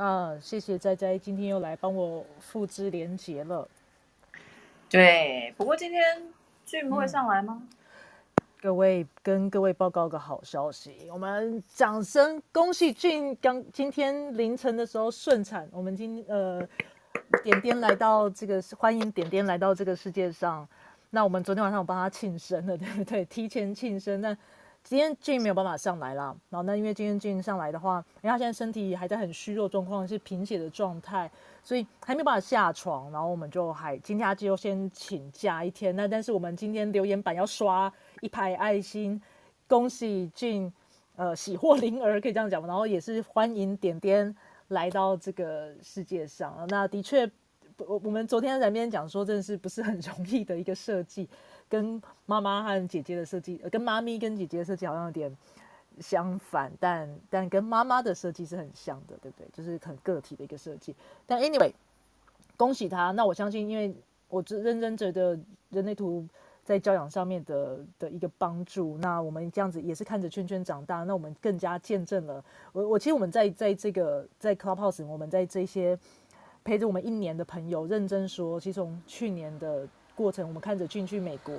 啊，谢谢斋斋今天又来帮我复制连接了。对，不过今天俊会上来吗？各位跟各位报告个好消息，我们掌声恭喜俊刚今天凌晨的时候顺产，我们今呃点点来到这个欢迎点点来到这个世界上。那我们昨天晚上我帮他庆生了，对不对？提前庆生。那今天俊没有办法上来了，然后那因为今天俊上来的话，因为他现在身体还在很虚弱状况，是贫血的状态。所以还没有办法下床，然后我们就还今天就先请假一天。那但是我们今天留言板要刷一排爱心，恭喜俊，呃，喜获麟儿可以这样讲然后也是欢迎点点来到这个世界上。那的确，我我们昨天在那边讲说，真的是不是很容易的一个设计，跟妈妈和姐姐的设计，呃跟妈咪跟姐姐的设计好像有点。相反，但但跟妈妈的设计是很像的，对不对？就是很个体的一个设计。但 anyway，恭喜他。那我相信，因为我认真觉得人类图在教养上面的的一个帮助。那我们这样子也是看着圈圈长大，那我们更加见证了。我我其实我们在在这个在 Clubhouse，我们在这些陪着我们一年的朋友，认真说，其实从去年的过程，我们看着俊去美国，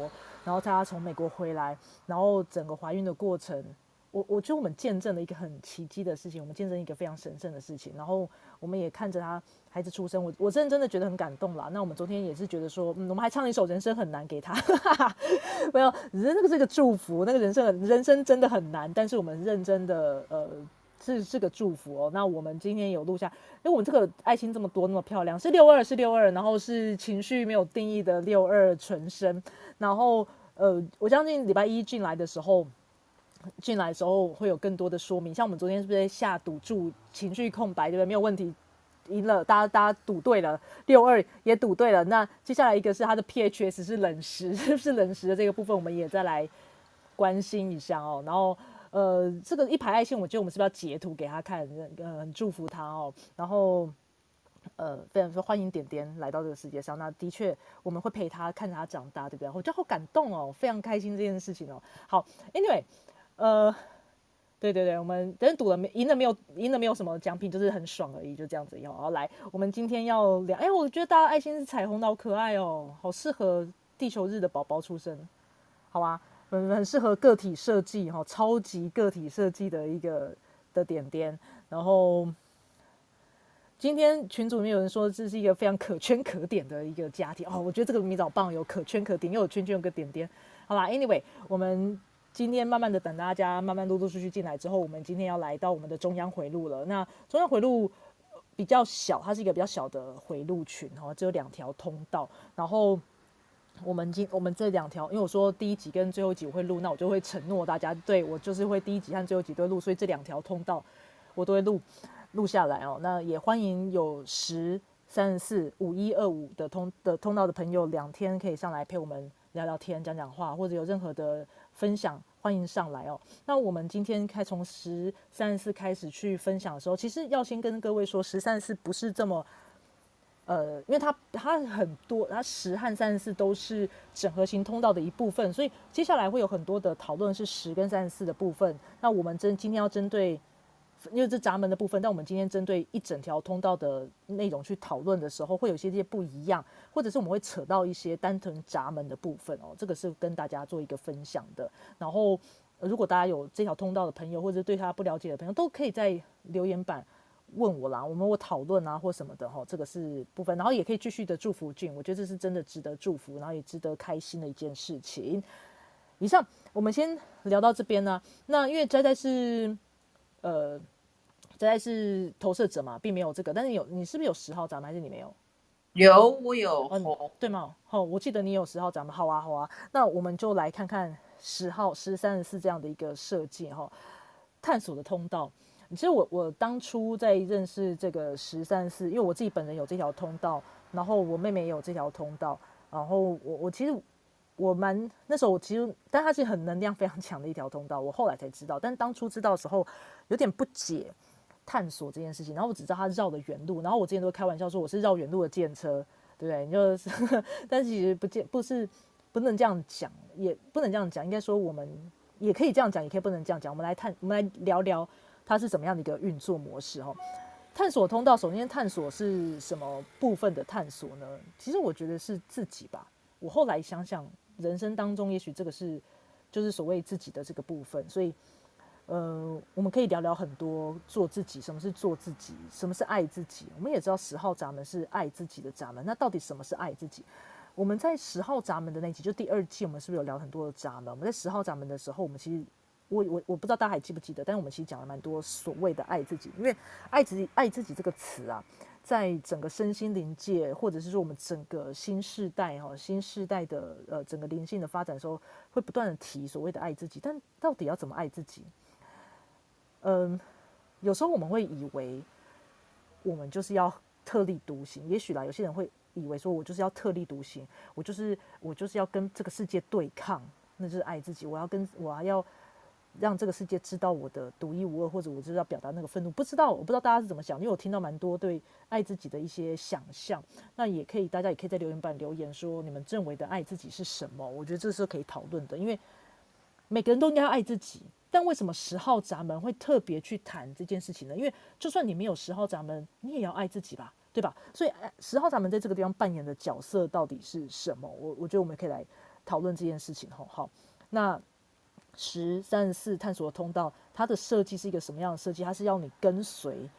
然后他从美国回来，然后整个怀孕的过程。我我觉得我们见证了一个很奇迹的事情，我们见证一个非常神圣的事情，然后我们也看着他孩子出生，我我真的真的觉得很感动啦。那我们昨天也是觉得说，嗯，我们还唱了一首《人生很难》给他，没有，人那个是个祝福，那个人生人生真的很难，但是我们认真的呃是是个祝福哦。那我们今天有录下，因为我们这个爱心这么多那么漂亮，是六二是六二，然后是情绪没有定义的六二纯生，然后呃，我相信礼拜一进来的时候。进来的时候会有更多的说明，像我们昨天是不是在下赌注，情绪空白，对不对？没有问题，赢了，大家大家赌对了，六二也赌对了。那接下来一个是它的 PHS 是冷食，是 不是冷食的这个部分，我们也再来关心一下哦。然后呃，这个一排爱心，我觉得我们是不是要截图给他看，呃，很，祝福他哦。然后呃，非常说欢迎点点来到这个世界上。那的确我们会陪他看着他长大，对不对？我觉得好感动哦，非常开心这件事情哦。好，Anyway。呃，对对对，我们等赌了没赢了没有赢了没有什么奖品，就是很爽而已，就这样子。然后来，我们今天要聊，哎，我觉得大家爱心是彩虹好可爱哦，好适合地球日的宝宝出生，好吧？很很适合个体设计哈，超级个体设计的一个的点点。然后今天群组里面有人说这是一个非常可圈可点的一个家庭哦，我觉得这个名字好棒，有可圈可点，又有圈圈，有个点点。好啦 a n y w a y 我们。今天慢慢的等大家慢慢陆陆续续进来之后，我们今天要来到我们的中央回路了。那中央回路比较小，它是一个比较小的回路群哈，只有两条通道。然后我们今我们这两条，因为我说第一集跟最后一集我会录，那我就会承诺大家，对我就是会第一集和最后一集都会录，所以这两条通道我都会录录下来哦。那也欢迎有十三十四五一二五的通的通道的朋友，两天可以上来陪我们聊聊天、讲讲话，或者有任何的。分享欢迎上来哦。那我们今天开从十三十四开始去分享的时候，其实要先跟各位说，十三十四不是这么，呃，因为它它很多，它十和三十四都是整合型通道的一部分，所以接下来会有很多的讨论是十跟三十四的部分。那我们针今天要针对。因为这闸门的部分，但我们今天针对一整条通道的内容去讨论的时候，会有些些不一样，或者是我们会扯到一些单纯闸门的部分哦。这个是跟大家做一个分享的。然后，如果大家有这条通道的朋友，或者对他不了解的朋友，都可以在留言板问我啦，我们我讨论啊或什么的哈。这个是部分，然后也可以继续的祝福俊，我觉得这是真的值得祝福，然后也值得开心的一件事情。以上我们先聊到这边呢。那因为斋斋是。呃，斋斋是投射者嘛，并没有这个，但是有你是不是有十号闸门，还是你没有？有，我有，对吗？好，我记得你有十号闸门，好啊，好啊。那我们就来看看十号、十三、十四这样的一个设计哈，探索的通道。其实我我当初在认识这个十三四，因为我自己本人有这条通道，然后我妹妹也有这条通道，然后我我其实。我蛮那时候，我其实，但它是很能量非常强的一条通道。我后来才知道，但当初知道的时候，有点不解探索这件事情。然后我只知道它绕的原路，然后我之前都开玩笑说我是绕远路的电车，对不对？你就是，但是其实不见不是不能这样讲，也不能这样讲。应该说我们也可以这样讲，也可以不能这样讲。我们来探，我们来聊聊它是怎么样的一个运作模式哈。探索通道，首先探索是什么部分的探索呢？其实我觉得是自己吧。我后来想想，人生当中也许这个是就是所谓自己的这个部分，所以呃，我们可以聊聊很多做自己，什么是做自己，什么是爱自己。我们也知道十号闸门是爱自己的闸门，那到底什么是爱自己？我们在十号闸门的那集，就第二季，我们是不是有聊很多的闸门？我们在十号闸门的时候，我们其实。我我我不知道大家还记不记得，但是我们其实讲了蛮多所谓的爱自己，因为爱自己爱自己这个词啊，在整个身心灵界，或者是说我们整个新时代哈新时代的呃整个灵性的发展的时候，会不断的提所谓的爱自己，但到底要怎么爱自己？嗯，有时候我们会以为我们就是要特立独行，也许啦，有些人会以为说我就是要特立独行，我就是我就是要跟这个世界对抗，那就是爱自己，我要跟我还要。让这个世界知道我的独一无二，或者我就是要表达那个愤怒。不知道，我不知道大家是怎么想，因为我听到蛮多对爱自己的一些想象。那也可以，大家也可以在留言板留言说，你们认为的爱自己是什么？我觉得这是可以讨论的，因为每个人都应该要爱自己。但为什么十号闸门会特别去谈这件事情呢？因为就算你没有十号闸门，你也要爱自己吧，对吧？所以十号闸门在这个地方扮演的角色到底是什么？我我觉得我们可以来讨论这件事情。吼，好，那。十三十四探索的通道，它的设计是一个什么样的设计？它是要你跟随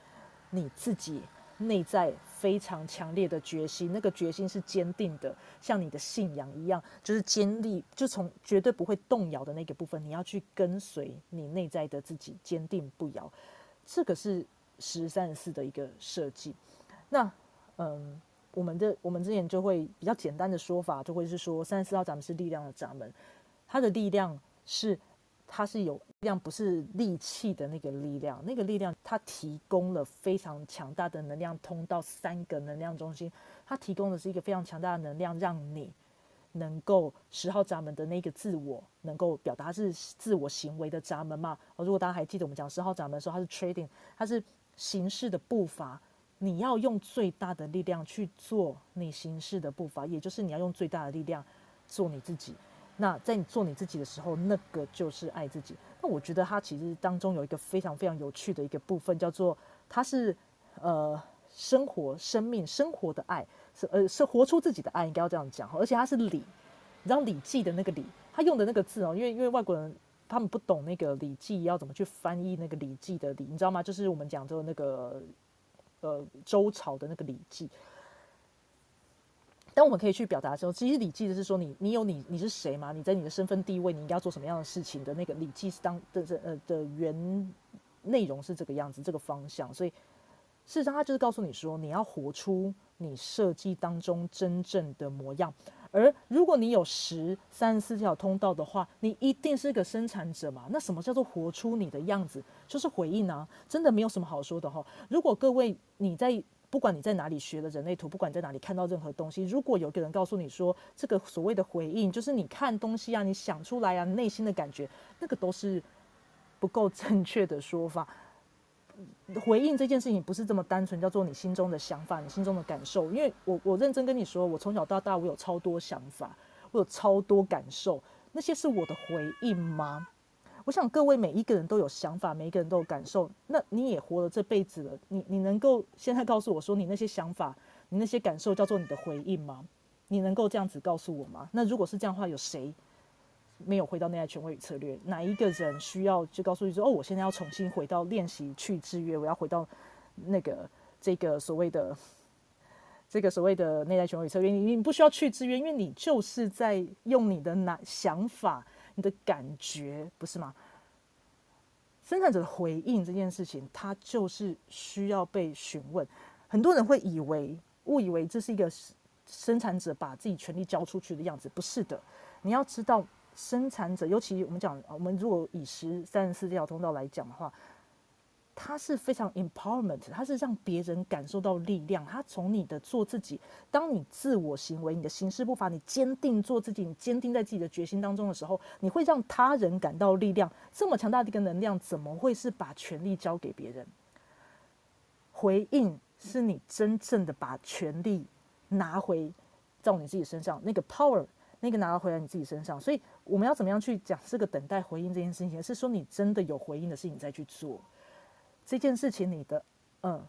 你自己内在非常强烈的决心，那个决心是坚定的，像你的信仰一样，就是坚立，就从绝对不会动摇的那个部分，你要去跟随你内在的自己，坚定不摇。这个是十三十四的一个设计。那嗯，我们的我们之前就会比较简单的说法，就会是说三十四号闸门是力量的闸门，它的力量。是，它是有量，不是力气的那个力量。那个力量，它提供了非常强大的能量通道，三个能量中心。它提供的是一个非常强大的能量，让你能够十号闸门的那个自我能够表达是自我行为的闸门嘛？哦，如果大家还记得我们讲十号闸门的时候，它是 trading，它是行事的步伐。你要用最大的力量去做你行事的步伐，也就是你要用最大的力量做你自己。那在你做你自己的时候，那个就是爱自己。那我觉得它其实当中有一个非常非常有趣的一个部分，叫做它是呃生活、生命、生活的爱，是呃是活出自己的爱，应该要这样讲。而且它是礼，你知道《礼记》的那个礼，他用的那个字哦，因为因为外国人他们不懂那个《礼记》要怎么去翻译那个《礼记》的礼，你知道吗？就是我们讲的那个呃周朝的那个《礼记》。但我们可以去表达的时候，其实《礼记》的是说你，你有你，你是谁嘛？你在你的身份地位，你应该要做什么样的事情的那个《礼记》是当的这呃的原内容是这个样子，这个方向。所以事实上，他就是告诉你说，你要活出你设计当中真正的模样。而如果你有十三十四条通道的话，你一定是个生产者嘛？那什么叫做活出你的样子？就是回应啊！真的没有什么好说的哈。如果各位你在。不管你在哪里学的人类图，不管在哪里看到任何东西，如果有个人告诉你说这个所谓的回应，就是你看东西啊，你想出来啊，内心的感觉，那个都是不够正确的说法。回应这件事情不是这么单纯，叫做你心中的想法，你心中的感受。因为我我认真跟你说，我从小到大我有超多想法，我有超多感受，那些是我的回应吗？我想各位每一个人都有想法，每一个人都有感受。那你也活了这辈子了，你你能够现在告诉我说，你那些想法，你那些感受叫做你的回应吗？你能够这样子告诉我吗？那如果是这样的话，有谁没有回到内在权威与策略？哪一个人需要就告诉你说，哦，我现在要重新回到练习去制约，我要回到那个这个所谓的这个所谓的内在权威与策略？你你不需要去制约，因为你就是在用你的哪想法。你的感觉不是吗？生产者的回应这件事情，它就是需要被询问。很多人会以为误以为这是一个生产者把自己权利交出去的样子，不是的。你要知道，生产者，尤其我们讲，我们如果以十三十四这条通道来讲的话。它是非常 empowerment，它是让别人感受到力量。它从你的做自己，当你自我行为、你的行事步伐，你坚定做自己，你坚定在自己的决心当中的时候，你会让他人感到力量。这么强大的一个能量，怎么会是把权力交给别人？回应是你真正的把权力拿回到你自己身上，那个 power，那个拿回来你自己身上。所以我们要怎么样去讲这个等待回应这件事情？是说你真的有回应的事情你再去做。这件事情，你的嗯，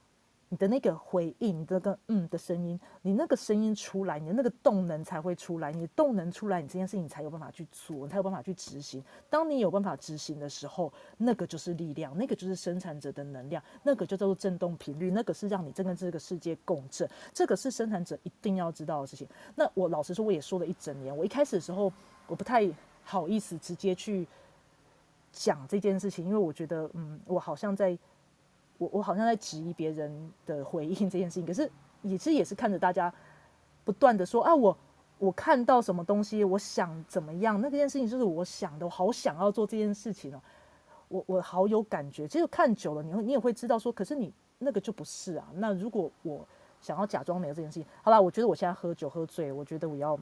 你的那个回应，你这个嗯的声音，你那个声音出来，你的那个动能才会出来，你动能出来，你这件事情才有办法去做，你才有办法去执行。当你有办法执行的时候，那个就是力量，那个就是生产者的能量，那个就叫做振动频率，那个是让你真跟这个世界共振，这个是生产者一定要知道的事情。那我老实说，我也说了一整年，我一开始的时候，我不太好意思直接去讲这件事情，因为我觉得，嗯，我好像在。我我好像在质疑别人的回应这件事情，可是也其实也是看着大家不断的说啊，我我看到什么东西，我想怎么样，那件事情就是我想的，我好想要做这件事情哦，我我好有感觉。其实看久了，你会你也会知道说，可是你那个就不是啊。那如果我想要假装没有这件事情，好了，我觉得我现在喝酒喝醉，我觉得我要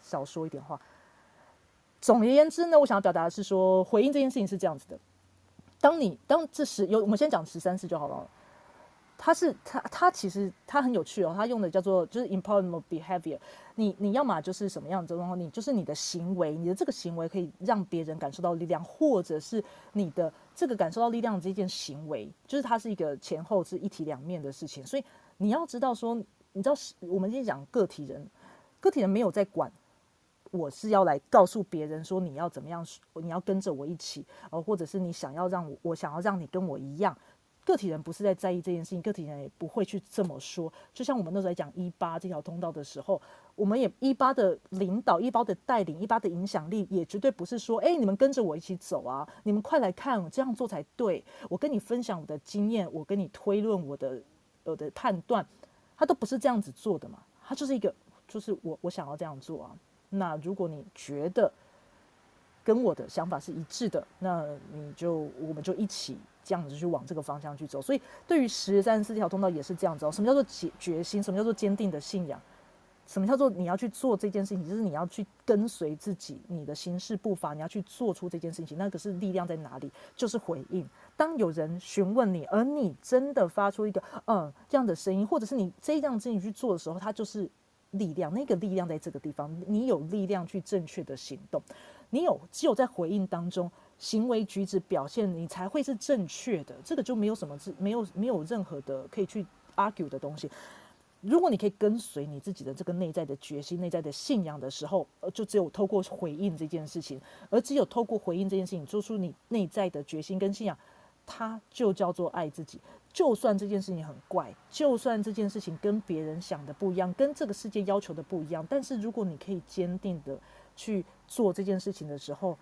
少说一点话。总而言之呢，我想要表达的是说，回应这件事情是这样子的。当你当这十有，我们先讲十三次就好了。他是他他其实他很有趣哦，他用的叫做就是 empowerment behavior。你你要么就是什么样子，然后你就是你的行为，你的这个行为可以让别人感受到力量，或者是你的这个感受到力量的这件行为，就是它是一个前后是一体两面的事情。所以你要知道说，你知道我们今天讲个体人，个体人没有在管。我是要来告诉别人说你要怎么样，你要跟着我一起，哦，或者是你想要让我，我想要让你跟我一样。个体人不是在在意这件事情，个体人也不会去这么说。就像我们那时候在讲一八这条通道的时候，我们也一八的领导、一八的带领、一八的影响力，也绝对不是说，哎，你们跟着我一起走啊，你们快来看，这样做才对。我跟你分享我的经验，我跟你推论我的我的判断，他都不是这样子做的嘛，他就是一个，就是我我想要这样做啊。那如果你觉得跟我的想法是一致的，那你就我们就一起这样子去往这个方向去走。所以对于十三十四条通道也是这样子哦。什么叫做决决心？什么叫做坚定的信仰？什么叫做你要去做这件事情？就是你要去跟随自己你的心事步伐，你要去做出这件事情。那个是力量在哪里？就是回应。当有人询问你，而你真的发出一个嗯这样的声音，或者是你这样事情去做的时候，它就是。力量，那个力量在这个地方，你有力量去正确的行动，你有只有在回应当中，行为举止表现，你才会是正确的。这个就没有什么是没有没有任何的可以去 argue 的东西。如果你可以跟随你自己的这个内在的决心、内在的信仰的时候，就只有透过回应这件事情，而只有透过回应这件事情，做出你内在的决心跟信仰，它就叫做爱自己。就算这件事情很怪，就算这件事情跟别人想的不一样，跟这个世界要求的不一样，但是如果你可以坚定的去做这件事情的时候，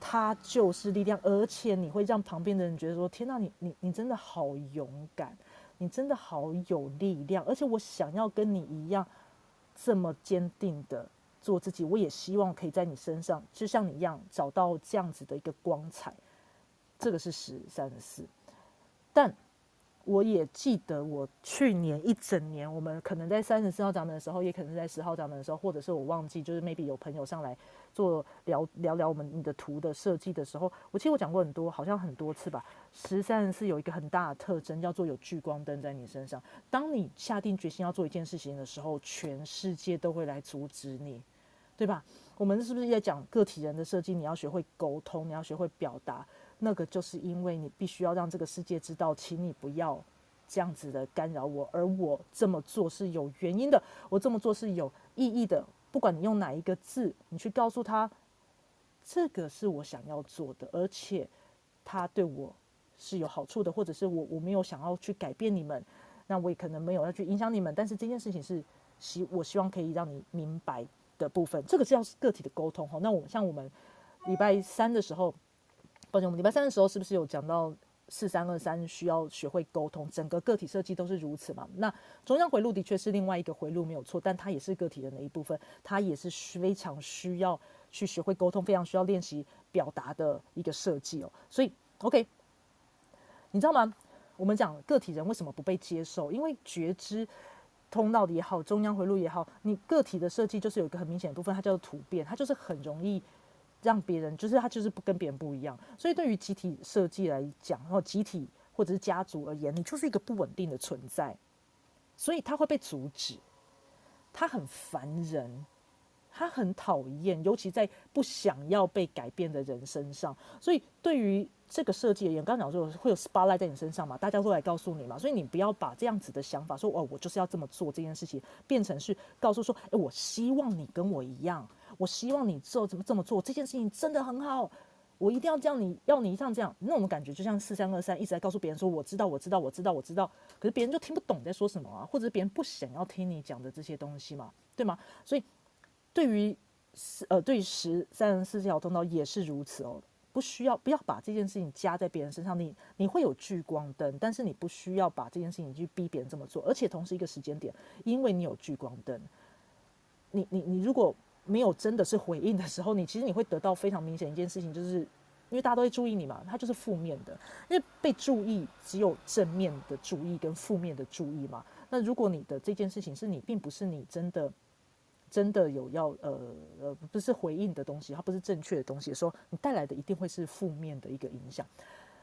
它就是力量，而且你会让旁边的人觉得说：“天哪，你你你真的好勇敢，你真的好有力量。”而且我想要跟你一样这么坚定的做自己，我也希望可以在你身上，就像你一样找到这样子的一个光彩。这个是十三十四，但。我也记得，我去年一整年，我们可能在三十四号闸门的时候，也可能在十号闸门的时候，或者是我忘记，就是 maybe 有朋友上来做聊聊聊我们你的图的设计的时候，我其实我讲过很多，好像很多次吧。十三是有一个很大的特征，叫做有聚光灯在你身上。当你下定决心要做一件事情的时候，全世界都会来阻止你，对吧？我们是不是在讲个体人的设计？你要学会沟通，你要学会表达。那个就是因为你必须要让这个世界知道，请你不要这样子的干扰我，而我这么做是有原因的，我这么做是有意义的。不管你用哪一个字，你去告诉他，这个是我想要做的，而且他对我是有好处的，或者是我我没有想要去改变你们，那我也可能没有要去影响你们，但是这件事情是希我希望可以让你明白的部分，这个是要个体的沟通哈。那我像我们礼拜三的时候。抱歉，我们礼拜三的时候是不是有讲到四三二三需要学会沟通？整个个体设计都是如此嘛？那中央回路的确是另外一个回路没有错，但它也是个体人的一部分，它也是非常需要去学会沟通，非常需要练习表达的一个设计哦。所以，OK，你知道吗？我们讲个体人为什么不被接受？因为觉知通道的也好，中央回路也好，你个体的设计就是有一个很明显的部分，它叫做突变，它就是很容易。让别人就是他就是不跟别人不一样，所以对于集体设计来讲，然后集体或者是家族而言，你就是一个不稳定的存在，所以他会被阻止，他很烦人，他很讨厌，尤其在不想要被改变的人身上。所以对于这个设计而言，刚刚讲说会有 spotlight 在你身上嘛，大家都来告诉你嘛，所以你不要把这样子的想法说哦，我就是要这么做这件事情，变成是告诉说，哎，我希望你跟我一样，我希望你做怎么这么做，这件事情真的很好。我一定要这样，你要你像这样那种感觉，就像四三二三一直在告诉别人说我知道我知道我知道我知道，可是别人就听不懂在说什么啊，或者是别人不想要听你讲的这些东西嘛，对吗？所以对于十呃对于十三十四条通道也是如此哦，不需要不要把这件事情加在别人身上，你你会有聚光灯，但是你不需要把这件事情去逼别人这么做，而且同时一个时间点，因为你有聚光灯，你你你如果。没有真的是回应的时候，你其实你会得到非常明显一件事情，就是因为大家都会注意你嘛，它就是负面的，因为被注意只有正面的注意跟负面的注意嘛。那如果你的这件事情是你并不是你真的真的有要呃呃不是回应的东西，它不是正确的东西，的时候你带来的一定会是负面的一个影响。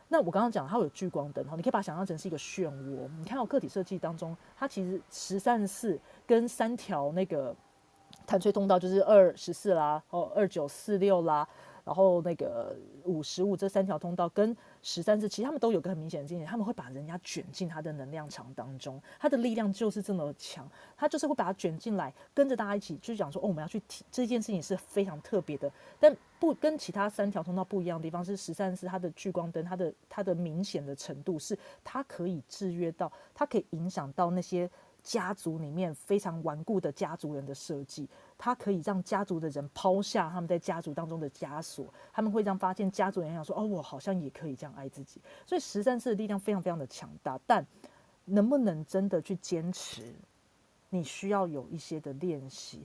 那我刚刚讲它有聚光灯哈，你可以把它想象成是一个漩涡。你看到个体设计当中，它其实十三四跟三条那个。弹吹通道就是二十四啦，哦二九四六啦，然后那个五十五这三条通道跟十三次，其实他们都有个很明显的经验，他们会把人家卷进他的能量场当中，他的力量就是这么强，他就是会把它卷进来，跟着大家一起就是讲说，哦我们要去提这件事情是非常特别的，但不跟其他三条通道不一样的地方是十三次它的聚光灯，它的它的明显的程度是它可以制约到，它可以影响到那些。家族里面非常顽固的家族人的设计，它可以让家族的人抛下他们在家族当中的枷锁，他们会让发现家族人想说：“哦，我好像也可以这样爱自己。”所以十三次的力量非常非常的强大，但能不能真的去坚持，你需要有一些的练习。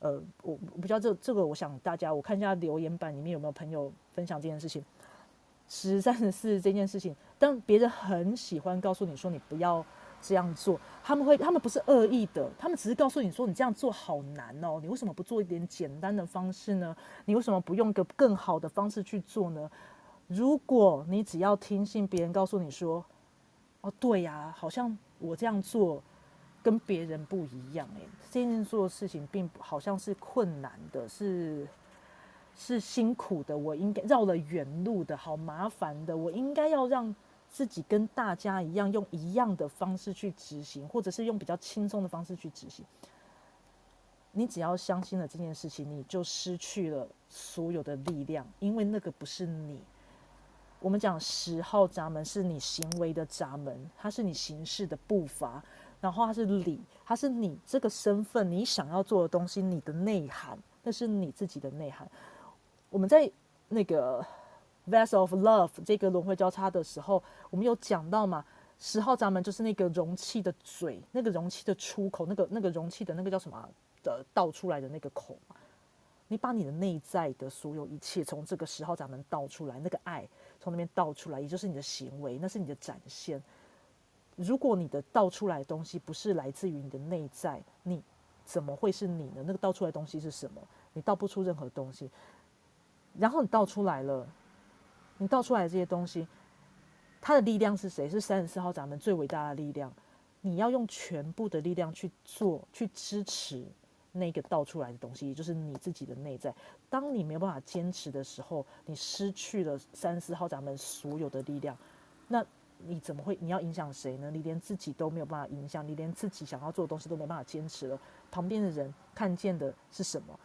呃，我不知道这这个，我想大家我看一下留言板里面有没有朋友分享这件事情。十三四这件事情，当别人很喜欢告诉你说你不要。这样做，他们会，他们不是恶意的，他们只是告诉你说，你这样做好难哦，你为什么不做一点简单的方式呢？你为什么不用个更好的方式去做呢？如果你只要听信别人告诉你说，哦，对呀，好像我这样做跟别人不一样，诶，这件做的事情并不好像是困难的，是是辛苦的，我应该绕了远路的，好麻烦的，我应该要让。自己跟大家一样，用一样的方式去执行，或者是用比较轻松的方式去执行。你只要相信了这件事情，你就失去了所有的力量，因为那个不是你。我们讲十号闸门是你行为的闸门，它是你行事的步伐，然后它是理，它是你这个身份，你想要做的东西，你的内涵，那是你自己的内涵。我们在那个。Vessel of love 这个轮回交叉的时候，我们有讲到嘛？十号闸门就是那个容器的嘴，那个容器的出口，那个那个容器的那个叫什么的倒出来的那个口？你把你的内在的所有一切从这个十号闸门倒出来，那个爱从那边倒出来，也就是你的行为，那是你的展现。如果你的倒出来的东西不是来自于你的内在，你怎么会是你呢？那个倒出来的东西是什么？你倒不出任何东西。然后你倒出来了。你倒出来的这些东西，它的力量是谁？是三十四号闸门最伟大的力量。你要用全部的力量去做，去支持那个倒出来的东西，也就是你自己的内在。当你没有办法坚持的时候，你失去了三十四号闸门所有的力量。那你怎么会？你要影响谁呢？你连自己都没有办法影响，你连自己想要做的东西都没办法坚持了。旁边的人看见的是什么？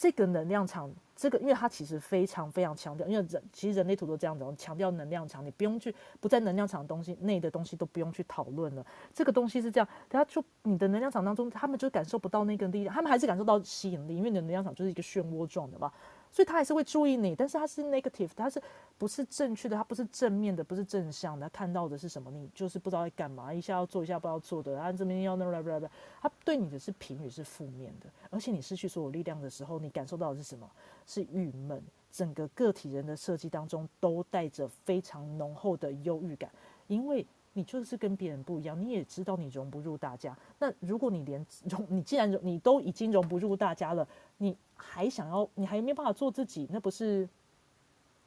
这个能量场。这个，因为它其实非常非常强调，因为人其实人类图都这样子，强调能量场，你不用去不在能量场的东西内的东西都不用去讨论了。这个东西是这样，他就你的能量场当中，他们就感受不到那个力量，他们还是感受到吸引力，因为你的能量场就是一个漩涡状的吧。所以他还是会注意你，但是他是 negative，他是不是正确的？他不是正面的，不是正向的。他看到的是什么？你就是不知道在干嘛，一下要做，一下不要做的。他这边要那那那那，他对你的是评语是负面的，而且你失去所有力量的时候，你感受到的是什么？是郁闷。整个个体人的设计当中都带着非常浓厚的忧郁感，因为你就是跟别人不一样，你也知道你融不入大家。那如果你连融，你既然融，你都已经融不入大家了，你。还想要，你还没办法做自己，那不是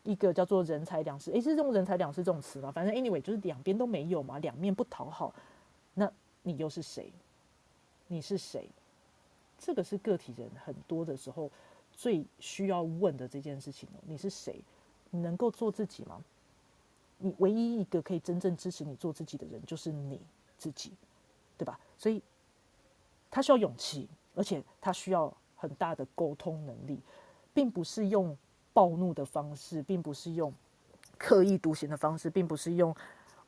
一个叫做人财两失？诶，是用人财两失这种词吗？反正 anyway 就是两边都没有嘛，两面不讨好。那你又是谁？你是谁？这个是个体人很多的时候最需要问的这件事情哦。你是谁？你能够做自己吗？你唯一一个可以真正支持你做自己的人就是你自己，对吧？所以他需要勇气，而且他需要很大的沟通能力，并不是用暴怒的方式，并不是用刻意独行的方式，并不是用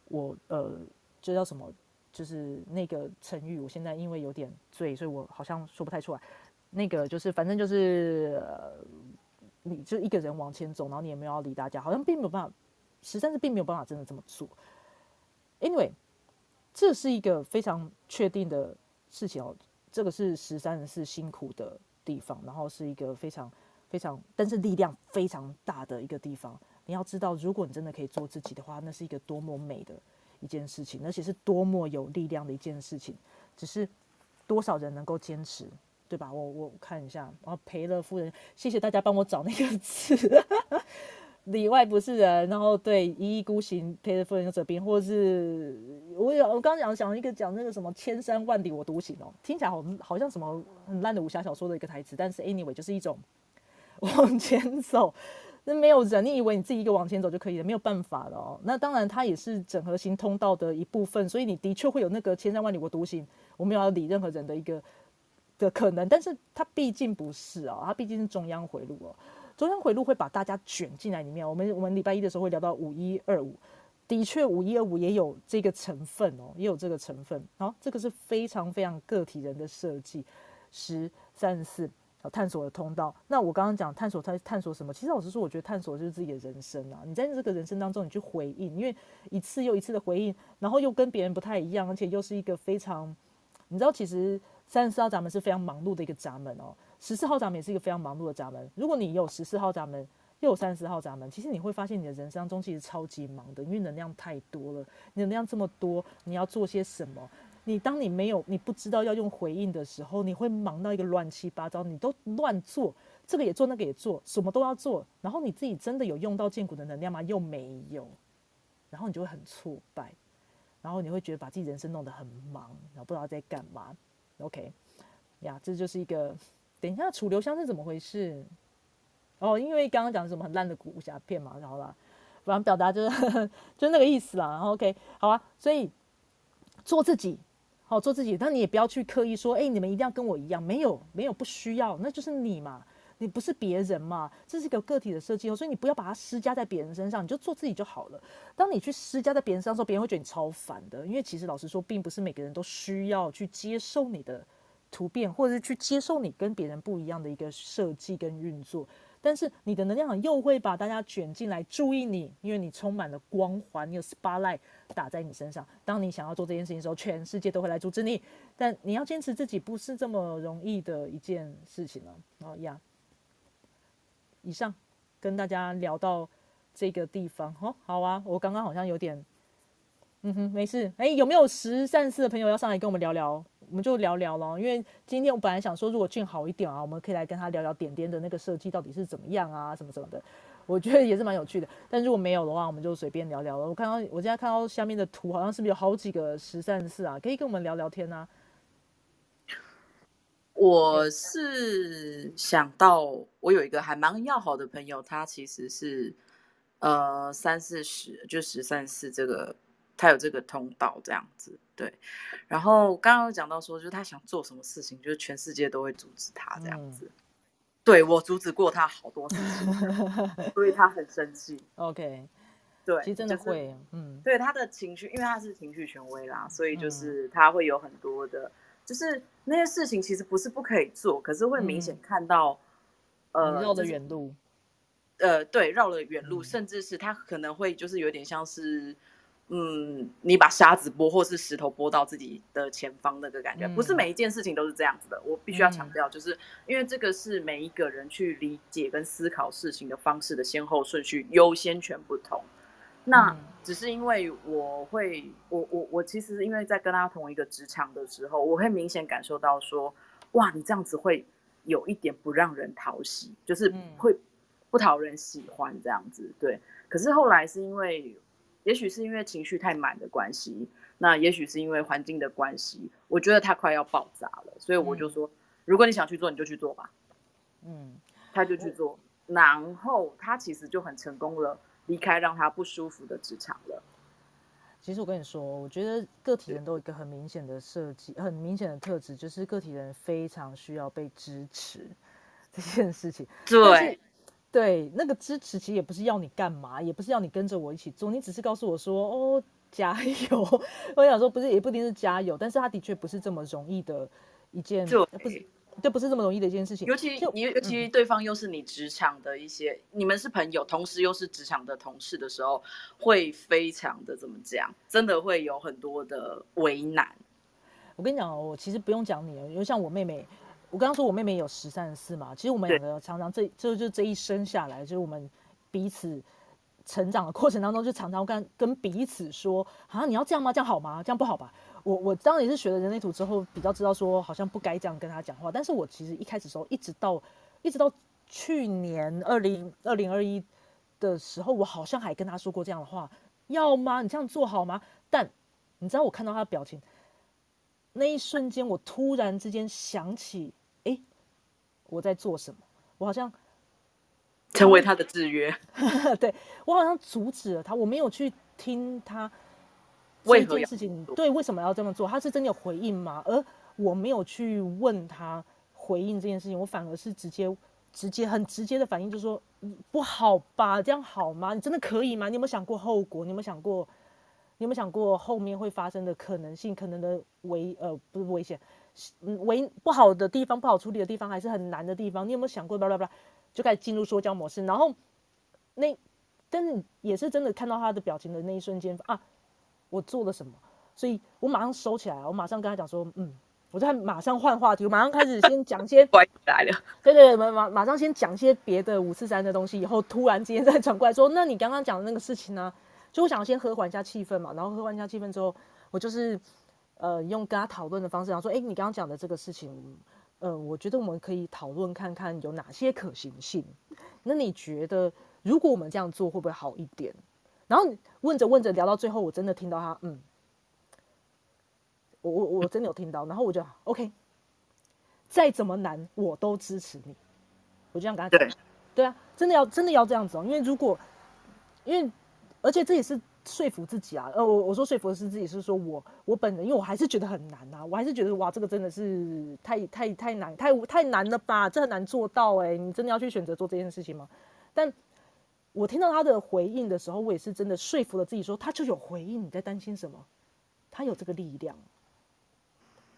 我呃，这叫什么？就是那个成语，我现在因为有点醉，所以我好像说不太出来。那个就是，反正就是，你就一个人往前走，然后你也没有要理大家，好像并没有办法。十三是并没有办法真的这么做。Anyway，这是一个非常确定的事情哦。这个是十三人是辛苦的地方，然后是一个非常非常，但是力量非常大的一个地方。你要知道，如果你真的可以做自己的话，那是一个多么美的一件事情，而且是多么有力量的一件事情。只是多少人能够坚持，对吧？我我看一下，然后赔了夫人，谢谢大家帮我找那个字。里外不是人，然后对一意孤行，陪着夫人又折兵，或者是我有我刚讲讲一个讲那个什么千山万里我独行哦，听起来好好像什么很烂的武侠小说的一个台词，但是 anyway 就是一种 往前走，那没有人，你以为你自己一个往前走就可以了？没有办法了哦。那当然它也是整合型通道的一部分，所以你的确会有那个千山万里我独行，我没有要理任何人的一个的可能，但是它毕竟不是哦，它毕竟是中央回路哦。中央回路会把大家卷进来里面。我们我们礼拜一的时候会聊到五一二五，的确五一二五也有这个成分哦，也有这个成分。好，这个是非常非常个体人的设计。十三十四，探索的通道。那我刚刚讲探索，它探索什么？其实老实说，我觉得探索就是自己的人生啊。你在这个人生当中，你去回应，因为一次又一次的回应，然后又跟别人不太一样，而且又是一个非常，你知道，其实三十四号闸门是非常忙碌的一个闸门哦。十四号闸门也是一个非常忙碌的闸门。如果你有十四号闸门，又有三十号闸门，其实你会发现你的人生中其实超级忙的，因为能量太多了。你能量这么多，你要做些什么？你当你没有、你不知道要用回应的时候，你会忙到一个乱七八糟，你都乱做，这个也做，那个也做，什么都要做。然后你自己真的有用到剑骨的能量吗？又没有。然后你就会很挫败，然后你会觉得把自己人生弄得很忙，然后不知道在干嘛。OK，呀，这就是一个。等一下，楚留香是怎么回事？哦，因为刚刚讲什么很烂的武侠片嘛，然后啦，反正表达就是 就那个意思啦。然后 OK，好啊，所以做自己，好做自己，但你也不要去刻意说，哎，你们一定要跟我一样，没有没有不需要，那就是你嘛，你不是别人嘛，这是一个个体的设计哦，所以你不要把它施加在别人身上，你就做自己就好了。当你去施加在别人身上时候，别人会觉得你超烦的，因为其实老实说，并不是每个人都需要去接受你的。突变，或者是去接受你跟别人不一样的一个设计跟运作，但是你的能量场又会把大家卷进来注意你，因为你充满了光环，你有 spotlight 打在你身上。当你想要做这件事情的时候，全世界都会来阻止你。但你要坚持自己，不是这么容易的一件事情了。好呀，以上跟大家聊到这个地方，哦，好啊，我刚刚好像有点，嗯哼，没事。哎，有没有十善四的朋友要上来跟我们聊聊？我们就聊聊咯，因为今天我本来想说，如果俊好一点啊，我们可以来跟他聊聊点点的那个设计到底是怎么样啊，什么什么的，我觉得也是蛮有趣的。但如果没有的话，我们就随便聊聊了。我看到我现在看到下面的图，好像是不是有好几个十三四啊？可以跟我们聊聊天啊。我是想到我有一个还蛮要好的朋友，他其实是呃三四十，就十三四这个。他有这个通道这样子，对。然后刚刚有讲到说，就是他想做什么事情，就是全世界都会阻止他这样子。对我阻止过他好多次，所以他很生气。OK，对，其实真的会，嗯，对他的情绪，因为他是情绪权威啦，所以就是他会有很多的，就是那些事情其实不是不可以做，可是会明显看到，呃，绕的远路，呃，对，绕了远路，甚至是他可能会就是有点像是。嗯，你把沙子拨或是石头拨到自己的前方那个感觉，不是每一件事情都是这样子的。我必须要强调，就是因为这个是每一个人去理解跟思考事情的方式的先后顺序优先权不同。那只是因为我会，我我我其实因为在跟他同一个职场的时候，我会明显感受到说，哇，你这样子会有一点不让人讨喜，就是会不讨人喜欢这样子。对，可是后来是因为。也许是因为情绪太满的关系，那也许是因为环境的关系，我觉得他快要爆炸了，所以我就说，如果你想去做，你就去做吧。嗯，他就去做，然后他其实就很成功了，离开让他不舒服的职场了。其实我跟你说，我觉得个体人都有一个很明显的设计，很明显的特质，就是个体人非常需要被支持这件事情。对，对，那个支持其实也不是要你干嘛，也不是要你跟着我一起做，你只是告诉我说，哦，加油。我想说，不是，也不一定是加油，但是他的确不是这么容易的一件，不是。这不是这么容易的一件事情，尤其你，尤其对方又是你职场的一些，你们是朋友，同时又是职场的同事的时候，会非常的怎么讲？真的会有很多的为难。我跟你讲哦，我其实不用讲你，因为像我妹妹，我刚刚说我妹妹有十三四嘛，其实我们两个常常这这就这一生下来，就是我们彼此成长的过程当中，就常常跟跟彼此说啊，你要这样吗？这样好吗？这样不好吧？我我当然也是学了人类图之后，比较知道说好像不该这样跟他讲话。但是我其实一开始时候，一直到一直到去年二零二零二一的时候，我好像还跟他说过这样的话，要吗？你这样做好吗？但你知道我看到他的表情，那一瞬间，我突然之间想起，哎，我在做什么？我好像成为他的制约，对我好像阻止了他，我没有去听他。为这件事情，对，为什么要这么做？他是真的有回应吗？而我没有去问他回应这件事情，我反而是直接、直接、很直接的反应，就是说不好吧？这样好吗？你真的可以吗？你有没有想过后果？你有没有想过？你有没有想过后面会发生的可能性？可能的危呃不是危险，危不好的地方、不好处理的地方，还是很难的地方？你有没有想过？巴拉巴拉，就开始进入说教模式。然后那，但是也是真的看到他的表情的那一瞬间啊。我做了什么？所以我马上收起来，我马上跟他讲说，嗯，我在马上换话题，我马上开始先讲些 乖来了，对对，马马马上先讲些别的五四三的东西，以后突然之间再转过来说，那你刚刚讲的那个事情呢？就我想先和缓一下气氛嘛，然后和缓一下气氛之后，我就是呃用跟他讨论的方式，然后说，哎，你刚刚讲的这个事情，呃，我觉得我们可以讨论看看有哪些可行性。那你觉得如果我们这样做会不会好一点？然后问着问着聊到最后，我真的听到他，嗯，我我我真的有听到，然后我就 OK，再怎么难我都支持你，我就这样跟他讲，对啊，真的要真的要这样子哦，因为如果因为而且这也是说服自己啊，呃，我我说说服的是自己，是说我我本人，因为我还是觉得很难啊，我还是觉得哇，这个真的是太太太难，太太难了吧，这很难做到哎，你真的要去选择做这件事情吗？但我听到他的回应的时候，我也是真的说服了自己，说他就有回应，你在担心什么？他有这个力量。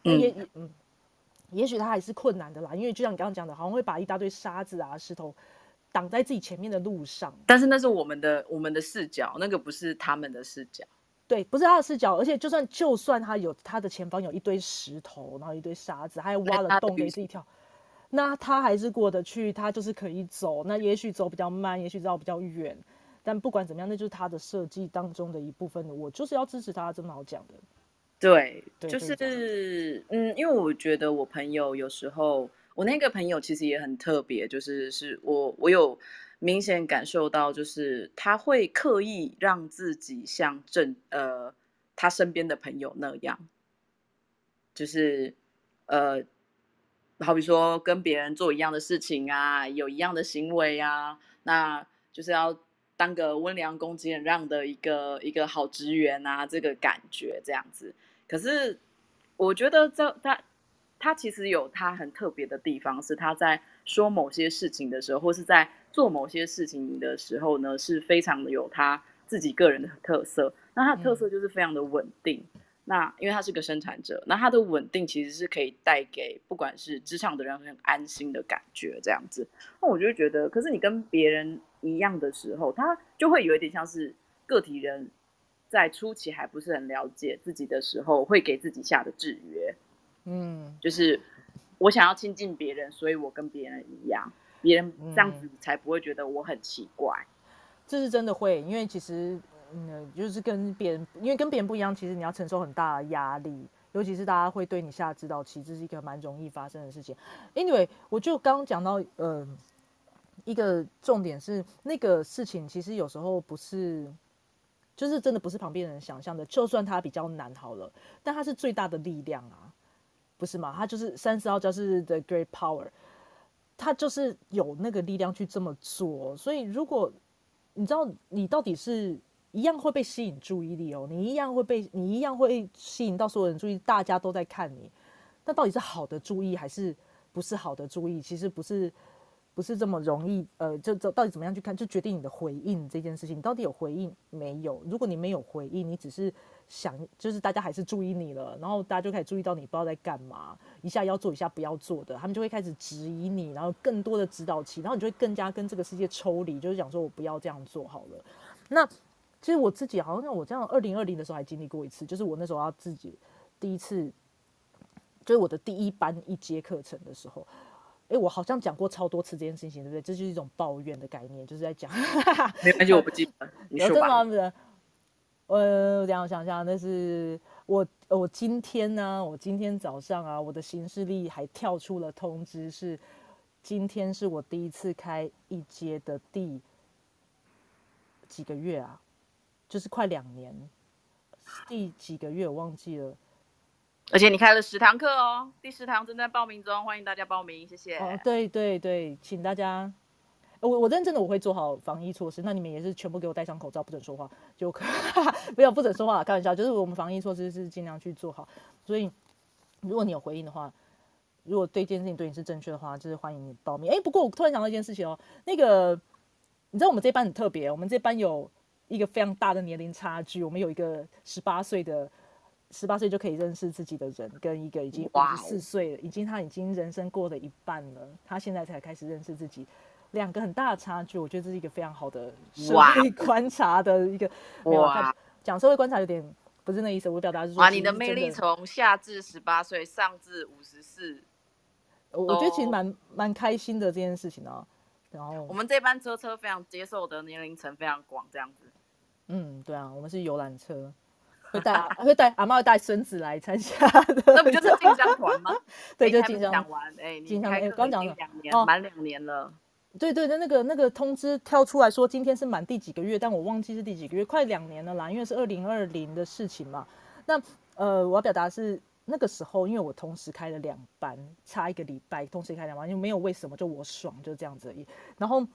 嗯，也嗯，也许他还是困难的啦，因为就像你刚刚讲的，好像会把一大堆沙子啊、石头挡在自己前面的路上。但是那是我们的我们的视角，那个不是他们的视角。对，不是他的视角，而且就算就算他有他的前方有一堆石头，然后一堆沙子，还挖了洞给自己跳。那他还是过得去，他就是可以走。那也许走比较慢，也许绕比较远，但不管怎么样，那就是他的设计当中的一部分。我就是要支持他，这么好讲的。对，就是嗯，因为我觉得我朋友有时候，我那个朋友其实也很特别，就是是我我有明显感受到，就是他会刻意让自己像正呃他身边的朋友那样，就是呃。好比说跟别人做一样的事情啊，有一样的行为啊，那就是要当个温良恭俭让的一个一个好职员啊，这个感觉这样子。可是我觉得这他他其实有他很特别的地方，是他在说某些事情的时候，或是在做某些事情的时候呢，是非常的有他自己个人的特色。那他的特色就是非常的稳定。那因为他是个生产者，那他的稳定其实是可以带给不管是职场的人很安心的感觉，这样子。那我就觉得，可是你跟别人一样的时候，他就会有一点像是个体人在初期还不是很了解自己的时候，会给自己下的制约。嗯，就是我想要亲近别人，所以我跟别人一样，别人这样子才不会觉得我很奇怪。这是真的会，因为其实。嗯，就是跟别人，因为跟别人不一样，其实你要承受很大的压力，尤其是大家会对你下指导棋，这是一个蛮容易发生的事情。Anyway，我就刚刚讲到，呃，一个重点是那个事情，其实有时候不是，就是真的不是旁边人想象的。就算它比较难好了，但它是最大的力量啊。不是嘛？他就是三十号教是 The Great Power，他就是有那个力量去这么做。所以如果你知道你到底是一样会被吸引注意力哦，你一样会被你一样会吸引到所有人注意，大家都在看你，那到底是好的注意还是不是好的注意？其实不是。不是这么容易，呃，就这到底怎么样去看，就决定你的回应这件事情，你到底有回应没有？如果你没有回应，你只是想，就是大家还是注意你了，然后大家就开始注意到你不知道在干嘛，一下要做一下不要做的，他们就会开始质疑你，然后更多的指导期，然后你就会更加跟这个世界抽离，就是讲说我不要这样做好了。那其实我自己好像我这样，二零二零的时候还经历过一次，就是我那时候要自己第一次，就是我的第一班一节课程的时候。哎，我好像讲过超多次这件事情，对不对？这就是一种抱怨的概念，就是在讲。没关系，我不记得。你说吧。真的呃，这样想想，那是我，我今天呢，我今天早上啊，我的行事历还跳出了通知，是今天是我第一次开一阶的第几个月啊？就是快两年，第几个月我忘记了。而且你开了十堂课哦，第十堂正在报名中，欢迎大家报名，谢谢。哦，对对对，请大家，我我认真的我会做好防疫措施，那你们也是全部给我戴上口罩，不准说话，就可 没有不准说话，开玩笑，就是我们防疫措施是尽量去做好。所以如果你有回应的话，如果对这件事情对你是正确的话，就是欢迎你报名。哎，不过我突然想到一件事情哦，那个你知道我们这班很特别，我们这班有一个非常大的年龄差距，我们有一个十八岁的。十八岁就可以认识自己的人，跟一个已经五十四岁了，已经他已经人生过了一半了，他现在才开始认识自己，两个很大的差距，我觉得这是一个非常好的社会观察的一个。哇，讲社会观察有点不是那意思，我表达是说，哇，你的魅力从下至十八岁，上至五十四，我我觉得其实蛮蛮开心的这件事情啊。然后我们这班车车非常接受的年龄层非常广，这样子。嗯，对啊，我们是游览车。会带会带阿妈会带孙子来参加的，那不就是进香团吗？对，就进香讲完，哎，进香哎，刚讲了两年，满两年了。对对的，那个那个通知跳出来说今天是满第几个月，但我忘记是第几个月，快两年了啦，因为是二零二零的事情嘛。那呃，我要表达是那个时候，因为我同时开了两班，差一个礼拜同时开两班，就没有为什么，就我爽，就这样子而已。然后。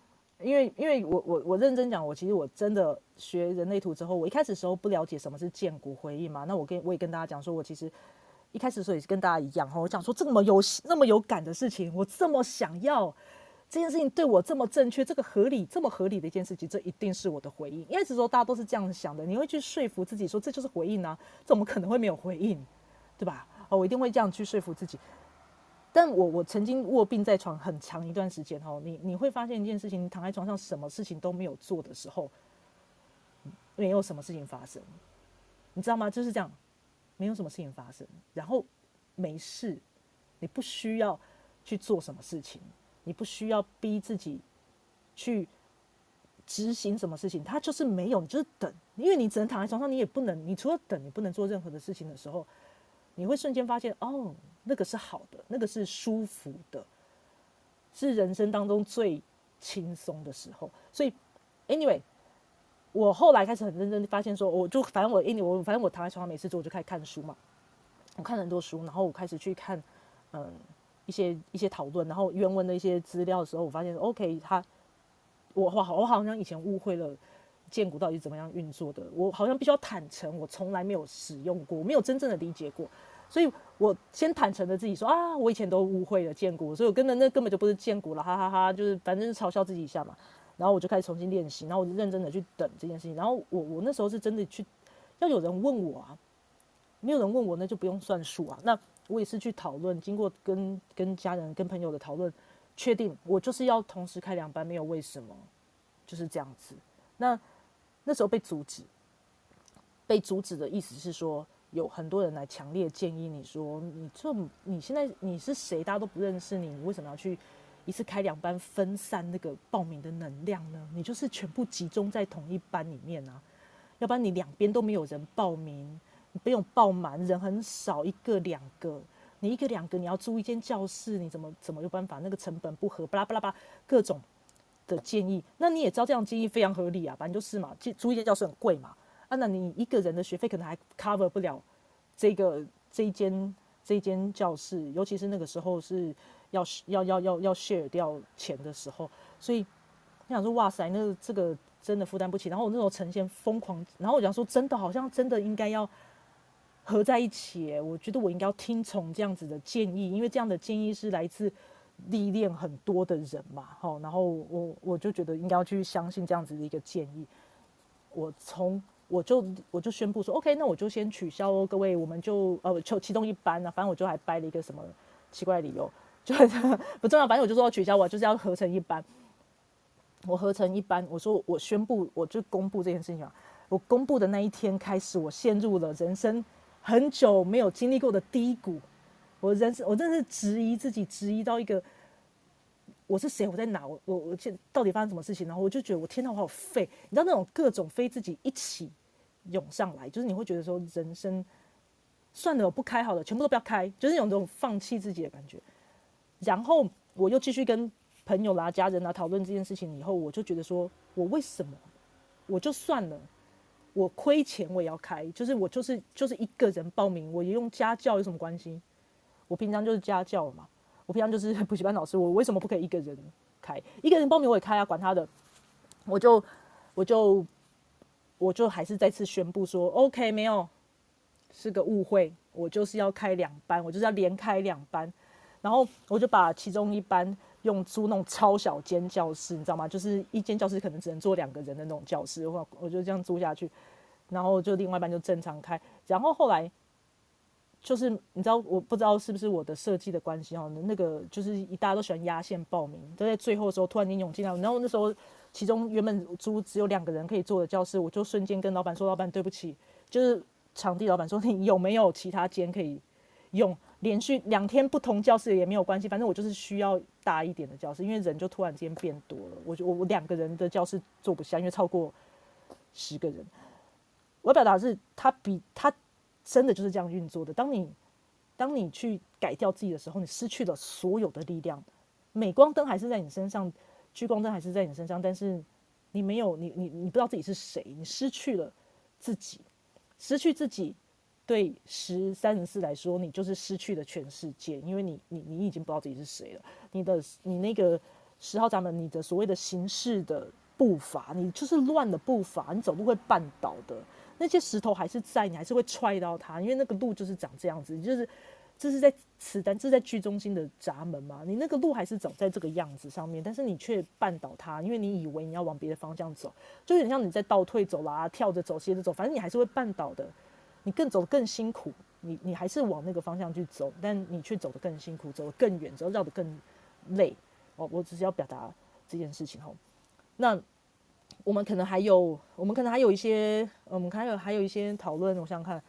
因为，因为我我我认真讲，我其实我真的学人类图之后，我一开始时候不了解什么是建骨回忆嘛。那我跟我也跟大家讲说，我其实一开始的时候也是跟大家一样哈，我讲说这么有那么有感的事情，我这么想要这件事情对我这么正确，这个合理这么合理的一件事情，这一定是我的回应。一开始时候大家都是这样想的，你会去说服自己说这就是回应啊，怎么可能会没有回应，对吧？哦，我一定会这样去说服自己。但我我曾经卧病在床很长一段时间哦，你你会发现一件事情，你躺在床上什么事情都没有做的时候，没有什么事情发生，你知道吗？就是这样，没有什么事情发生，然后没事，你不需要去做什么事情，你不需要逼自己去执行什么事情，它就是没有，你就是等，因为你只能躺在床上，你也不能，你除了等，你不能做任何的事情的时候。你会瞬间发现，哦，那个是好的，那个是舒服的，是人生当中最轻松的时候。所以，anyway，我后来开始很认真发现，说，我就反正我 any 我反正我躺在床上没事做，我就开始看书嘛。我看了很多书，然后我开始去看，嗯，一些一些讨论，然后原文的一些资料的时候，我发现，OK，他，我我我好像以前误会了。建股到底怎么样运作的？我好像必须要坦诚，我从来没有使用过，没有真正的理解过，所以我先坦诚的自己说啊，我以前都误会了剑骨，所以我跟的那根本就不是建股了，哈哈哈，就是反正是嘲笑自己一下嘛。然后我就开始重新练习，然后我就认真的去等这件事情。然后我我那时候是真的去，要有人问我啊，没有人问我那就不用算数啊。那我也是去讨论，经过跟跟家人、跟朋友的讨论，确定我就是要同时开两班，没有为什么，就是这样子。那。那时候被阻止，被阻止的意思是说，有很多人来强烈建议你说，你这你现在你是谁，大家都不认识你，你为什么要去一次开两班，分散那个报名的能量呢？你就是全部集中在同一班里面啊，要不然你两边都没有人报名，不用爆满，人很少，一个两个，你一个两个，你要租一间教室，你怎么怎么有办法？那个成本不合，巴拉巴拉巴，各种。的建议，那你也知道这样建议非常合理啊，反正就是嘛，租一间教室很贵嘛，啊，那你一个人的学费可能还 cover 不了这个这一间这间教室，尤其是那个时候是要要要要要 share 掉钱的时候，所以我想说，哇塞，那这个真的负担不起。然后我那时候呈现疯狂，然后我讲说，真的好像真的应该要合在一起。我觉得我应该要听从这样子的建议，因为这样的建议是来自历练很多的人嘛，好。然后我我就觉得应该要去相信这样子的一个建议。我从我就我就宣布说，OK，那我就先取消哦，各位，我们就呃就其中一班呢，反正我就还掰了一个什么奇怪理由，就不重要，反正我就说要取消，我就是要合成一班。我合成一班，我说我宣布，我就公布这件事情啊。我公布的那一天开始，我陷入了人生很久没有经历过的低谷。我人生我真的是质疑自己，质疑到一个我是谁，我在哪，我我我现到底发生什么事情？然后我就觉得我天哪，我好废。你知道那种各种非自己一起。涌上来，就是你会觉得说，人生算了，我不开好了，全部都不要开，就是有那种放弃自己的感觉。然后我又继续跟朋友啦、家人啊讨论这件事情，以后我就觉得说，我为什么我就算了，我亏钱我也要开，就是我就是就是一个人报名，我也用家教有什么关系？我平常就是家教嘛，我平常就是 补习班老师，我为什么不可以一个人开？一个人报名我也开啊，管他的，我就我就。我就还是再次宣布说，OK，没有，是个误会。我就是要开两班，我就是要连开两班。然后我就把其中一班用租那种超小间教室，你知道吗？就是一间教室可能只能坐两个人的那种教室，我我就这样租下去。然后就另外一班就正常开。然后后来就是你知道，我不知道是不是我的设计的关系哦，那个就是一大家都喜欢压线报名，都在最后的时候突然间涌进来，然后那时候。其中原本租只有两个人可以坐的教室，我就瞬间跟老板说：“老板，对不起，就是场地老板说你有没有其他间可以用？连续两天不同教室也没有关系，反正我就是需要大一点的教室，因为人就突然间变多了，我就我我两个人的教室坐不下，因为超过十个人。我表达是，他比他真的就是这样运作的。当你当你去改掉自己的时候，你失去了所有的力量，镁光灯还是在你身上。”聚光灯还是在你身上，但是你没有你你你不知道自己是谁，你失去了自己，失去自己，对十三十四来说，你就是失去了全世界，因为你你你已经不知道自己是谁了。你的你那个十号闸门，你的所谓的形式的步伐，你就是乱的步伐，你走路会绊倒的，那些石头还是在，你还是会踹到它，因为那个路就是长这样子，就是。这是在此单，这是在剧中心的闸门嘛？你那个路还是走在这个样子上面，但是你却绊倒它，因为你以为你要往别的方向走，就有点像你在倒退走啦，跳着走、斜着走，反正你还是会绊倒的。你更走得更辛苦，你你还是往那个方向去走，但你却走得更辛苦，走得更远，走绕得更累。哦，我只是要表达这件事情哈。那我们可能还有，我们可能还有一些，我们还有还有一些讨论。我想想看，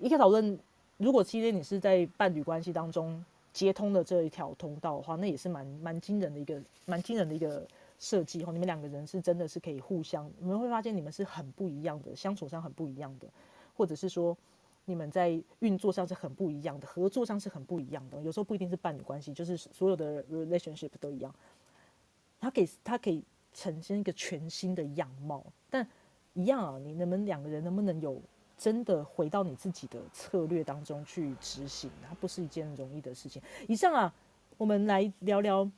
一个讨论。如果今天你是在伴侣关系当中接通的这一条通道的话，那也是蛮蛮惊人的一个蛮惊人的一个设计哈。你们两个人是真的是可以互相，你们会发现你们是很不一样的，相处上很不一样的，或者是说你们在运作上是很不一样的，合作上是很不一样的。有时候不一定是伴侣关系，就是所有的 relationship 都一样。它给它可以呈现一个全新的样貌，但一样啊，你们两个人能不能有？真的回到你自己的策略当中去执行，它不是一件容易的事情。以上啊，我们来聊聊，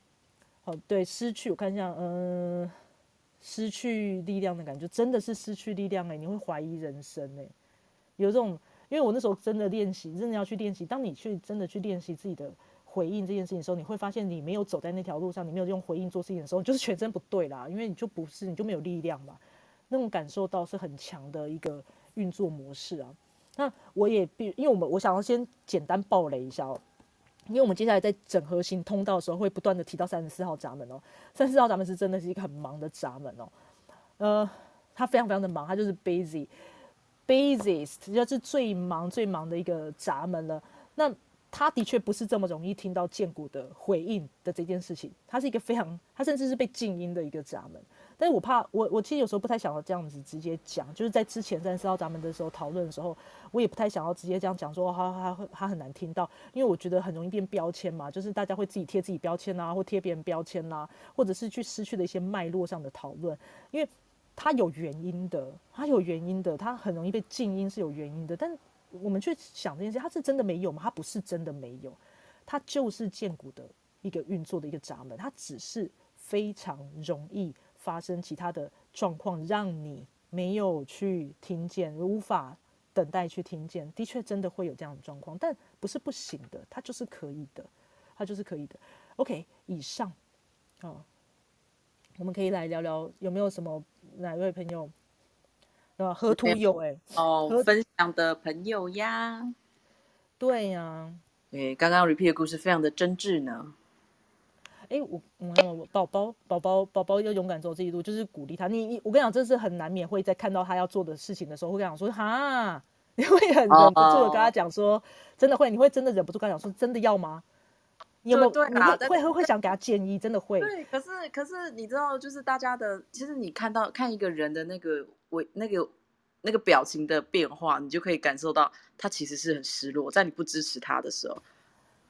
好，对，失去，我看一下，嗯，失去力量的感觉，真的是失去力量哎，你会怀疑人生哎，有这种，因为我那时候真的练习，真的要去练习。当你去真的去练习自己的回应这件事情的时候，你会发现你没有走在那条路上，你没有用回应做事情的时候，你就是全身不对啦，因为你就不是，你就没有力量嘛，那种感受到是很强的一个。运作模式啊，那我也必，因为我们我想要先简单暴雷一下哦，因为我们接下来在整合型通道的时候会不断的提到三十四号闸门哦，三十四号闸门是真的是一个很忙的闸门哦，呃，他非常非常的忙，他就是 busy busiest，就是最忙最忙的一个闸门了。那他的确不是这么容易听到建股的回应的这件事情，他是一个非常，他甚至是被静音的一个闸门。但是我怕我我其实有时候不太想要这样子直接讲，就是在之前三十号咱们的时候讨论的时候，我也不太想要直接这样讲说他他会他很难听到，因为我觉得很容易变标签嘛，就是大家会自己贴自己标签啊，或贴别人标签啊，或者是去失去了一些脉络上的讨论，因为它有原因的，它有原因的，它很容易被静音是有原因的，但我们去想这件事，它是真的没有吗？它不是真的没有，它就是建股的一个运作的一个闸门，它只是非常容易发生其他的状况，让你没有去听见，无法等待去听见。的确，真的会有这样的状况，但不是不行的，它就是可以的，它就是可以的。OK，以上，哦，我们可以来聊聊有没有什么哪位朋友。啊，河图有哎，哦，分享的朋友呀，对呀，对，刚刚 repeat 的故事非常的真挚呢。哎，我，我宝宝，宝宝，宝宝要勇敢走这一路，就是鼓励他。你，你，我跟你讲，这是很难免会在看到他要做的事情的时候，会跟他讲说，哈，你会很忍不住的跟他讲说，真的会，你会真的忍不住跟他讲说，真的要吗？有没有？你会会会想给他建议，真的会。对，可是可是你知道，就是大家的，其实你看到看一个人的那个。我那个那个表情的变化，你就可以感受到他其实是很失落。在你不支持他的时候，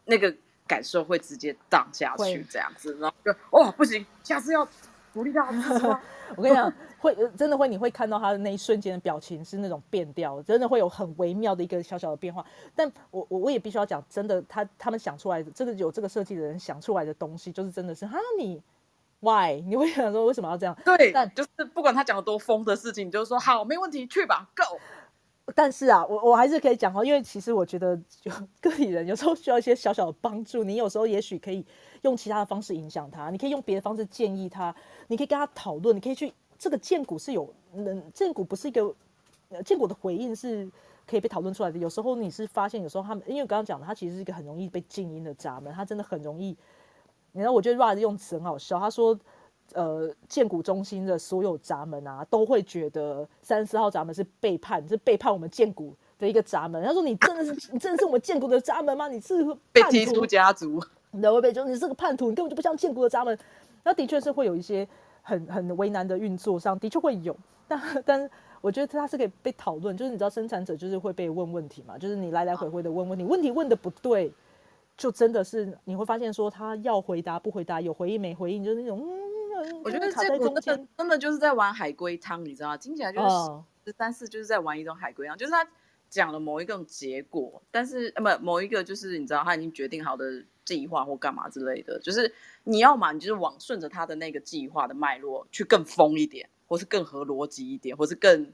那个感受会直接荡下去，这样子，然后就哦不行，下次要鼓励他。我跟你讲，会真的会，你会看到他的那一瞬间的表情是那种变调，真的会有很微妙的一个小小的变化。但我我我也必须要讲，真的，他他们想出来的这个有这个设计的人想出来的东西，就是真的是哈你。Why？你会想说为什么要这样？对，但就是不管他讲的多疯的事情，你就说好，没问题，去吧，Go。但是啊，我我还是可以讲哦，因为其实我觉得就个体人有时候需要一些小小的帮助。你有时候也许可以用其他的方式影响他，你可以用别的方式建议他，你可以跟他讨论，你可以去这个建股是有能建股不是一个建股的回应是可以被讨论出来的。有时候你是发现，有时候他们因为刚刚讲的，他其实是一个很容易被静音的闸门，他真的很容易。然后我觉得 Rad 用词很好笑，他说：“呃，建股中心的所有闸门啊，都会觉得三十四号闸门是背叛，是背叛我们建股的一个闸门。”他说：“你真的是，你真的是我们建股的闸门吗？你是被踢出家族，你会被就你是个叛徒，你根本就不像建股的闸门。”那的确是会有一些很很为难的运作上，的确会有。但但我觉得他是可以被讨论，就是你知道生产者就是会被问问题嘛，就是你来来回回的问问题，问题问的不对。就真的是你会发现说他要回答不回答，有回应没回应，就是那种嗯，我觉得这个真的真的就是在玩海龟汤，你知道吗？听起来就是十三四就是在玩一种海龟汤，就是他讲了某一个结果，但是呃不某一个就是你知道他已经决定好的计划或干嘛之类的，就是你要嘛你就是往顺着他的那个计划的脉络去更疯一点，或是更合逻辑一点，或是更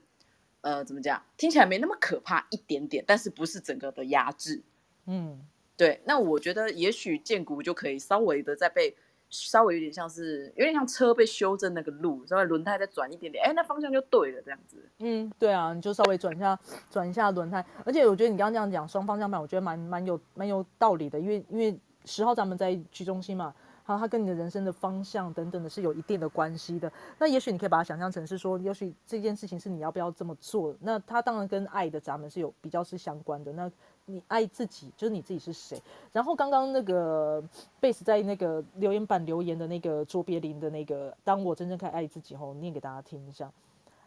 呃怎么讲？听起来没那么可怕一点点，但是不是整个的压制，嗯。对，那我觉得也许建股就可以稍微的再被稍微有点像是有点像车被修正那个路，稍微轮胎再转一点点，哎，那方向就对了，这样子。嗯，对啊，你就稍微转一下转一下轮胎，而且我觉得你刚刚这样讲双方向盘，我觉得蛮蛮有蛮有道理的，因为因为十号咱们在居中心嘛，好，它跟你的人生的方向等等的是有一定的关系的。那也许你可以把它想象成是说，也许这件事情是你要不要这么做，那它当然跟爱的闸门是有比较是相关的。那你爱自己，就是你自己是谁。然后刚刚那个贝斯在那个留言板留言的那个卓别林的那个，当我真正开始爱自己后，念给大家听一下。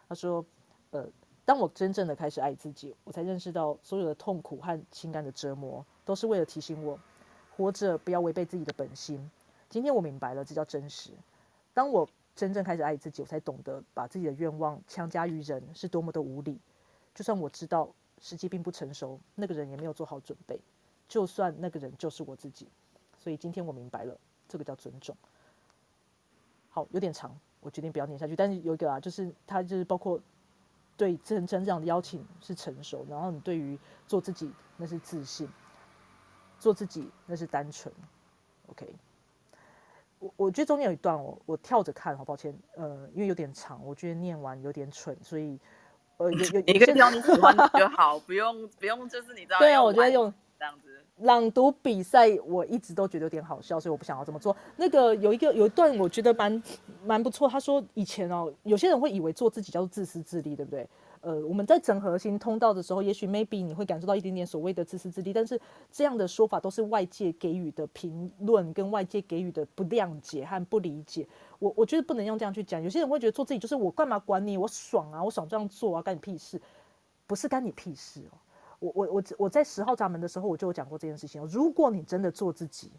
他说：“呃，当我真正的开始爱自己，我才认识到所有的痛苦和情感的折磨，都是为了提醒我，活着不要违背自己的本心。今天我明白了，这叫真实。当我真正开始爱自己，我才懂得把自己的愿望强加于人是多么的无理。就算我知道。”时机并不成熟，那个人也没有做好准备。就算那个人就是我自己，所以今天我明白了，这个叫尊重。好，有点长，我决定不要念下去。但是有一个啊，就是他就是包括对真真这样的邀请是成熟，然后你对于做自己那是自信，做自己那是单纯。OK，我我觉得中间有一段我我跳着看，好抱歉，呃，因为有点长，我觉得念完有点蠢，所以。呃，有有一个地方你喜欢就好，不用不用，就是你知道。对啊，我觉得用这样子朗读比赛，我一直都觉得有点好笑，所以我不想要这么做。那个有一个有一段，我觉得蛮蛮不错。他说以前哦，有些人会以为做自己叫做自私自利，对不对？呃，我们在整合型通道的时候，也许 maybe 你会感受到一点点所谓的自私自利，但是这样的说法都是外界给予的评论，跟外界给予的不谅解和不理解。我我觉得不能用这样去讲。有些人会觉得做自己就是我干嘛管你，我爽啊，我爽这样做啊，干你屁事？不是干你屁事哦。我我我我在十号闸门的时候我就有讲过这件事情。如果你真的做自己，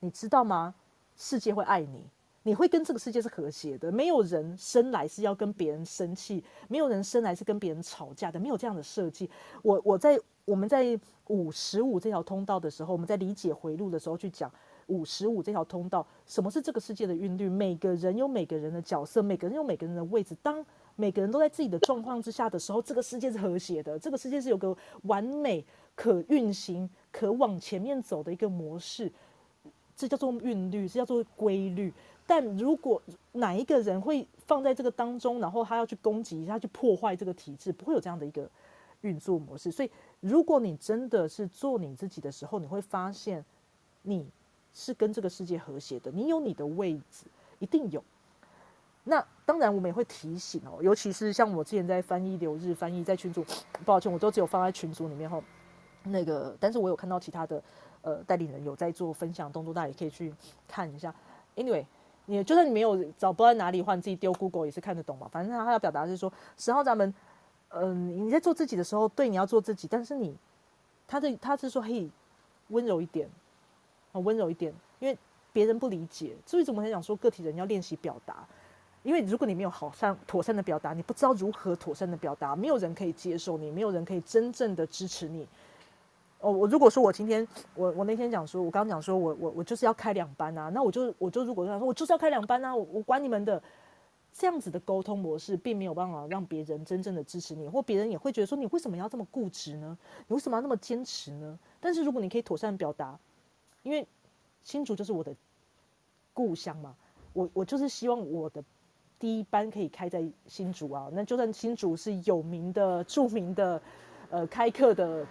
你知道吗？世界会爱你。你会跟这个世界是和谐的，没有人生来是要跟别人生气，没有人生来是跟别人吵架的，没有这样的设计。我我在我们在五十五这条通道的时候，我们在理解回路的时候去讲五十五这条通道，什么是这个世界的韵律？每个人有每个人的角色，每个人有每个人的位置。当每个人都在自己的状况之下的时候，这个世界是和谐的，这个世界是有个完美、可运行、可往前面走的一个模式，这叫做韵律，这叫做规律。但如果哪一个人会放在这个当中，然后他要去攻击，他去破坏这个体制，不会有这样的一个运作模式。所以，如果你真的是做你自己的时候，你会发现你是跟这个世界和谐的，你有你的位置，一定有。那当然，我们也会提醒哦，尤其是像我之前在翻译留日翻译在群组，抱歉，我都只有放在群组里面哈。那个，但是我有看到其他的呃代理人有在做分享动作，大家也可以去看一下。Anyway，你就算你没有找不到哪里的话，你自己丢 Google 也是看得懂嘛。反正他要表达是说，十号咱们，嗯，你在做自己的时候，对，你要做自己，但是你，他的他是说，嘿，温柔一点，啊，温柔一点，因为别人不理解，所以怎么才讲说个体人要练习表达。因为如果你没有好善妥善的表达，你不知道如何妥善的表达，没有人可以接受你，没有人可以真正的支持你。哦，我如果说我今天我我那天讲说，我刚讲说我我我就是要开两班啊，那我就我就如果说我就是要开两班啊，我我管你们的，这样子的沟通模式并没有办法让别人真正的支持你，或别人也会觉得说你为什么要这么固执呢？你为什么要那么坚持呢？但是如果你可以妥善表达，因为新竹就是我的故乡嘛，我我就是希望我的。第一班可以开在新竹啊，那就算新竹是有名的、著名的，呃，开课的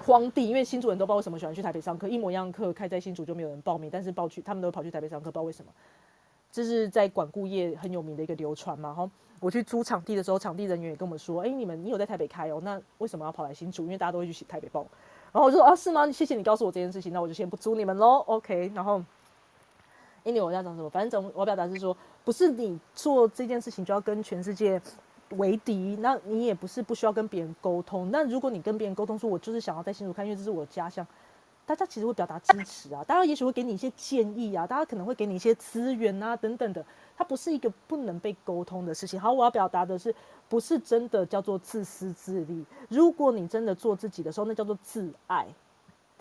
荒地，因为新竹人都不知道为什么喜欢去台北上课，一模一样课开在新竹就没有人报名，但是报去他们都跑去台北上课，不知道为什么。这是在管顾业很有名的一个流传嘛。哈，我去租场地的时候，场地人员也跟我们说：“哎，你们你有在台北开哦，那为什么要跑来新竹？因为大家都会去台北报。”然后我说：“啊，是吗？谢谢你告诉我这件事情，那我就先不租你们喽。”OK，然后。因为我要讲什么，反正总我表达是说，不是你做这件事情就要跟全世界为敌，那你也不是不需要跟别人沟通。那如果你跟别人沟通说，我就是想要在新竹看，因为这是我的家乡，大家其实会表达支持啊，大家也许会给你一些建议啊，大家可能会给你一些资源啊等等的，它不是一个不能被沟通的事情。好，我要表达的是，不是真的叫做自私自利。如果你真的做自己的时候，那叫做自爱。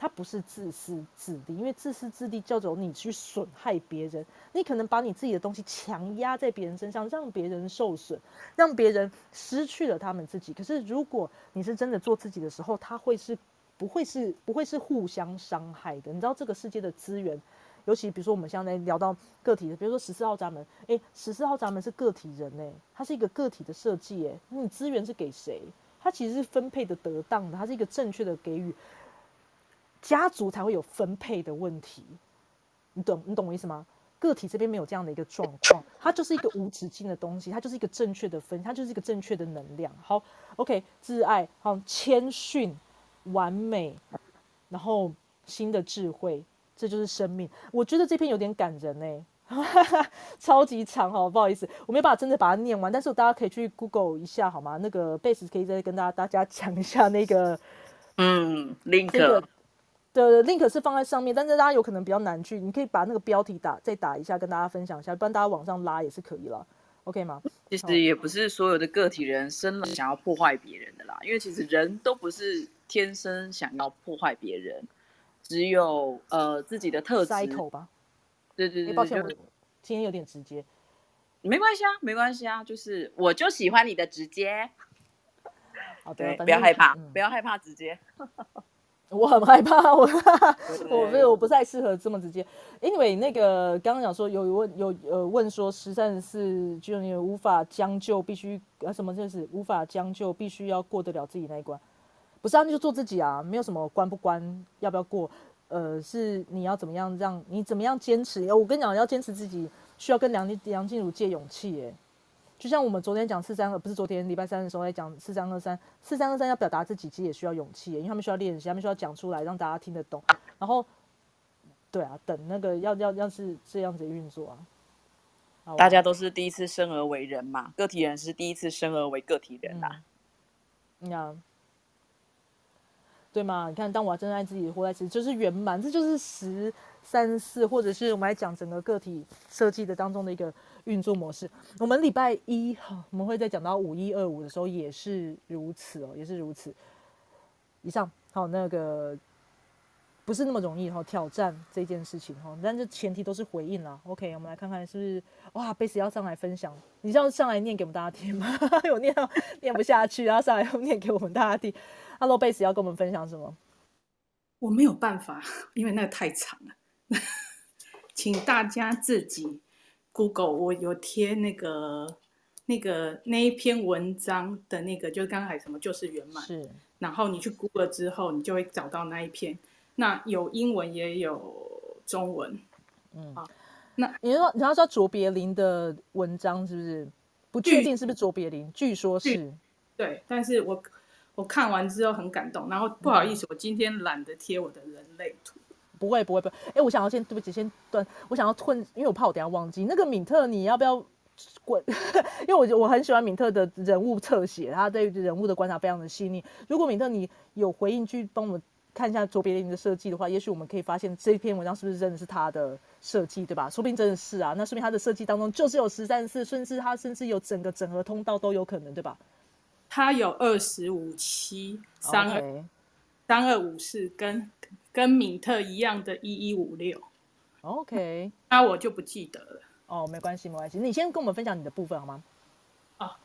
他不是自私自利，因为自私自利叫做你去损害别人，你可能把你自己的东西强压在别人身上，让别人受损，让别人失去了他们自己。可是如果你是真的做自己的时候，他会是不会是不会是互相伤害的。你知道这个世界的资源，尤其比如说我们现在聊到个体的，比如说十四号闸门，诶，十四号闸门是个体人诶，它是一个个体的设计诶，你资源是给谁？它其实是分配的得当的，它是一个正确的给予。家族才会有分配的问题，你懂你懂我意思吗？个体这边没有这样的一个状况，它就是一个无止境的东西，它就是一个正确的分，它就是一个正确的能量。好，OK，挚爱，好，谦逊，完美，然后新的智慧，这就是生命。我觉得这篇有点感人哎，超级长哦，不好意思，我没有办法真的把它念完，但是大家可以去 Google 一下好吗？那个 base 可以再跟大家大家讲一下那个，嗯，link。的 link 是放在上面，但是大家有可能比较难去，你可以把那个标题打再打一下，跟大家分享一下，不然大家往上拉也是可以了，OK 吗？其实也不是所有的个体人生了想要破坏别人的啦，因为其实人都不是天生想要破坏别人，只有呃自己的特质。口吧。对对对，抱歉，我今天有点直接。没关系啊，没关系啊，就是我就喜欢你的直接。好的，不要害怕，不要害怕直接。我很害怕，我我没有我不太适合这么直接。因为那个刚刚讲说有问有呃问说十三是就你无法将就，必须呃什么就是无法将就，必须要过得了自己那一关。不是啊，那就做自己啊，没有什么关不关，要不要过？呃，是你要怎么样让你怎么样坚持？我跟你讲，要坚持自己，需要跟梁梁静茹借勇气耶。就像我们昨天讲四三二，不是昨天礼拜三的时候在讲四三二三，四三二三要表达自己，其实也需要勇气，因为他们需要练习，他们需要讲出来，让大家听得懂。然后，对啊，等那个要要要是这样子运作啊，大家都是第一次生而为人嘛，个体人是第一次生而为个体人呐。那，对吗？你看，当我真爱自己，活在自己，就是圆满，这就是十三四，或者是我们来讲整个个体设计的当中的一个。运作模式，我们礼拜一哈，我们会在讲到五一二五的时候也是如此哦，也是如此。以上，好那个不是那么容易哈，挑战这件事情哈，但是前提都是回应啦。OK，我们来看看是不是哇，贝斯要上来分享，你要上来念给我们大家听吗？有念到念不下去，然后上来又念给我们大家听。Hello，贝斯要跟我们分享什么？我没有办法，因为那个太长了，请大家自己 Google，我有贴那个那个那一篇文章的那个，就是刚才什么就是圆满，是，然后你去 Google 之后，你就会找到那一篇，那有英文也有中文，嗯，好，那你说你要说卓别林的文章是不是？不确定是不是卓别林，据说是，对，但是我。我看完之后很感动，然后不好意思，我今天懒得贴我的人类图。不会不会不会，哎，我想要先对不起，先断，我想要吞，因为我怕我等下忘记那个敏特，你要不要滚？因为我我很喜欢敏特的人物侧写，他对人物的观察非常的细腻。如果敏特你有回应去帮我们看一下卓别林的设计的话，也许我们可以发现这篇文章是不是真的是他的设计，对吧？说不定真的是啊，那说明他的设计当中就是有十三四，甚至他甚至有整个整合通道都有可能，对吧？他有二十五七三二三二五四，跟跟敏特一样的一一五六。OK，那我就不记得了。哦，没关系，没关系。你先跟我们分享你的部分好吗？啊，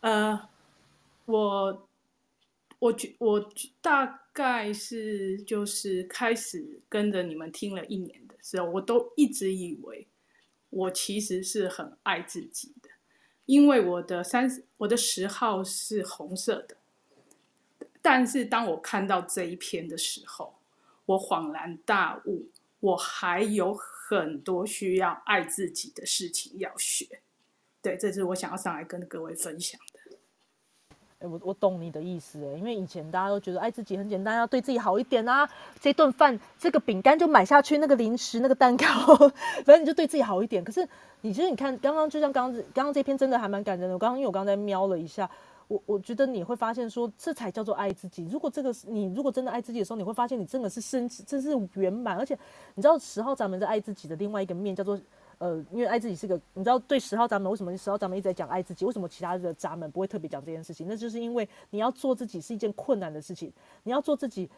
呃，我我觉我大概是就是开始跟着你们听了一年的时候，我都一直以为我其实是很爱自己的。因为我的三我的十号是红色的，但是当我看到这一篇的时候，我恍然大悟，我还有很多需要爱自己的事情要学。对，这是我想要上来跟各位分享的。哎，我我懂你的意思哎，因为以前大家都觉得爱自己很简单，要对自己好一点啊。这顿饭、这个饼干就买下去，那个零食、那个蛋糕，反正你就对自己好一点。可是，你其实你看，刚刚就像刚刚刚刚这篇真的还蛮感人的。我刚刚因为我刚才瞄了一下，我我觉得你会发现说，这才叫做爱自己。如果这个你如果真的爱自己的时候，你会发现你真的是深，这是圆满。而且你知道十号闸门在爱自己的另外一个面叫做。呃，因为爱自己是个，你知道，对十号闸门为什么十号闸门一直在讲爱自己？为什么其他的闸门不会特别讲这件事情？那就是因为你要做自己是一件困难的事情，你要做自己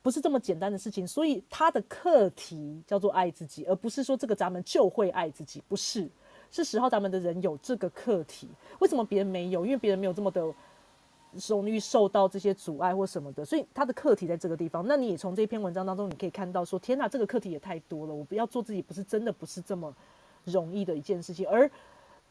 不是这么简单的事情，所以他的课题叫做爱自己，而不是说这个闸门就会爱自己，不是，是十号咱们的人有这个课题。为什么别人没有？因为别人没有这么的。容易受到这些阻碍或什么的，所以他的课题在这个地方。那你也从这篇文章当中，你可以看到说：天哪，这个课题也太多了！我不要做自己，不是真的不是这么容易的一件事情。而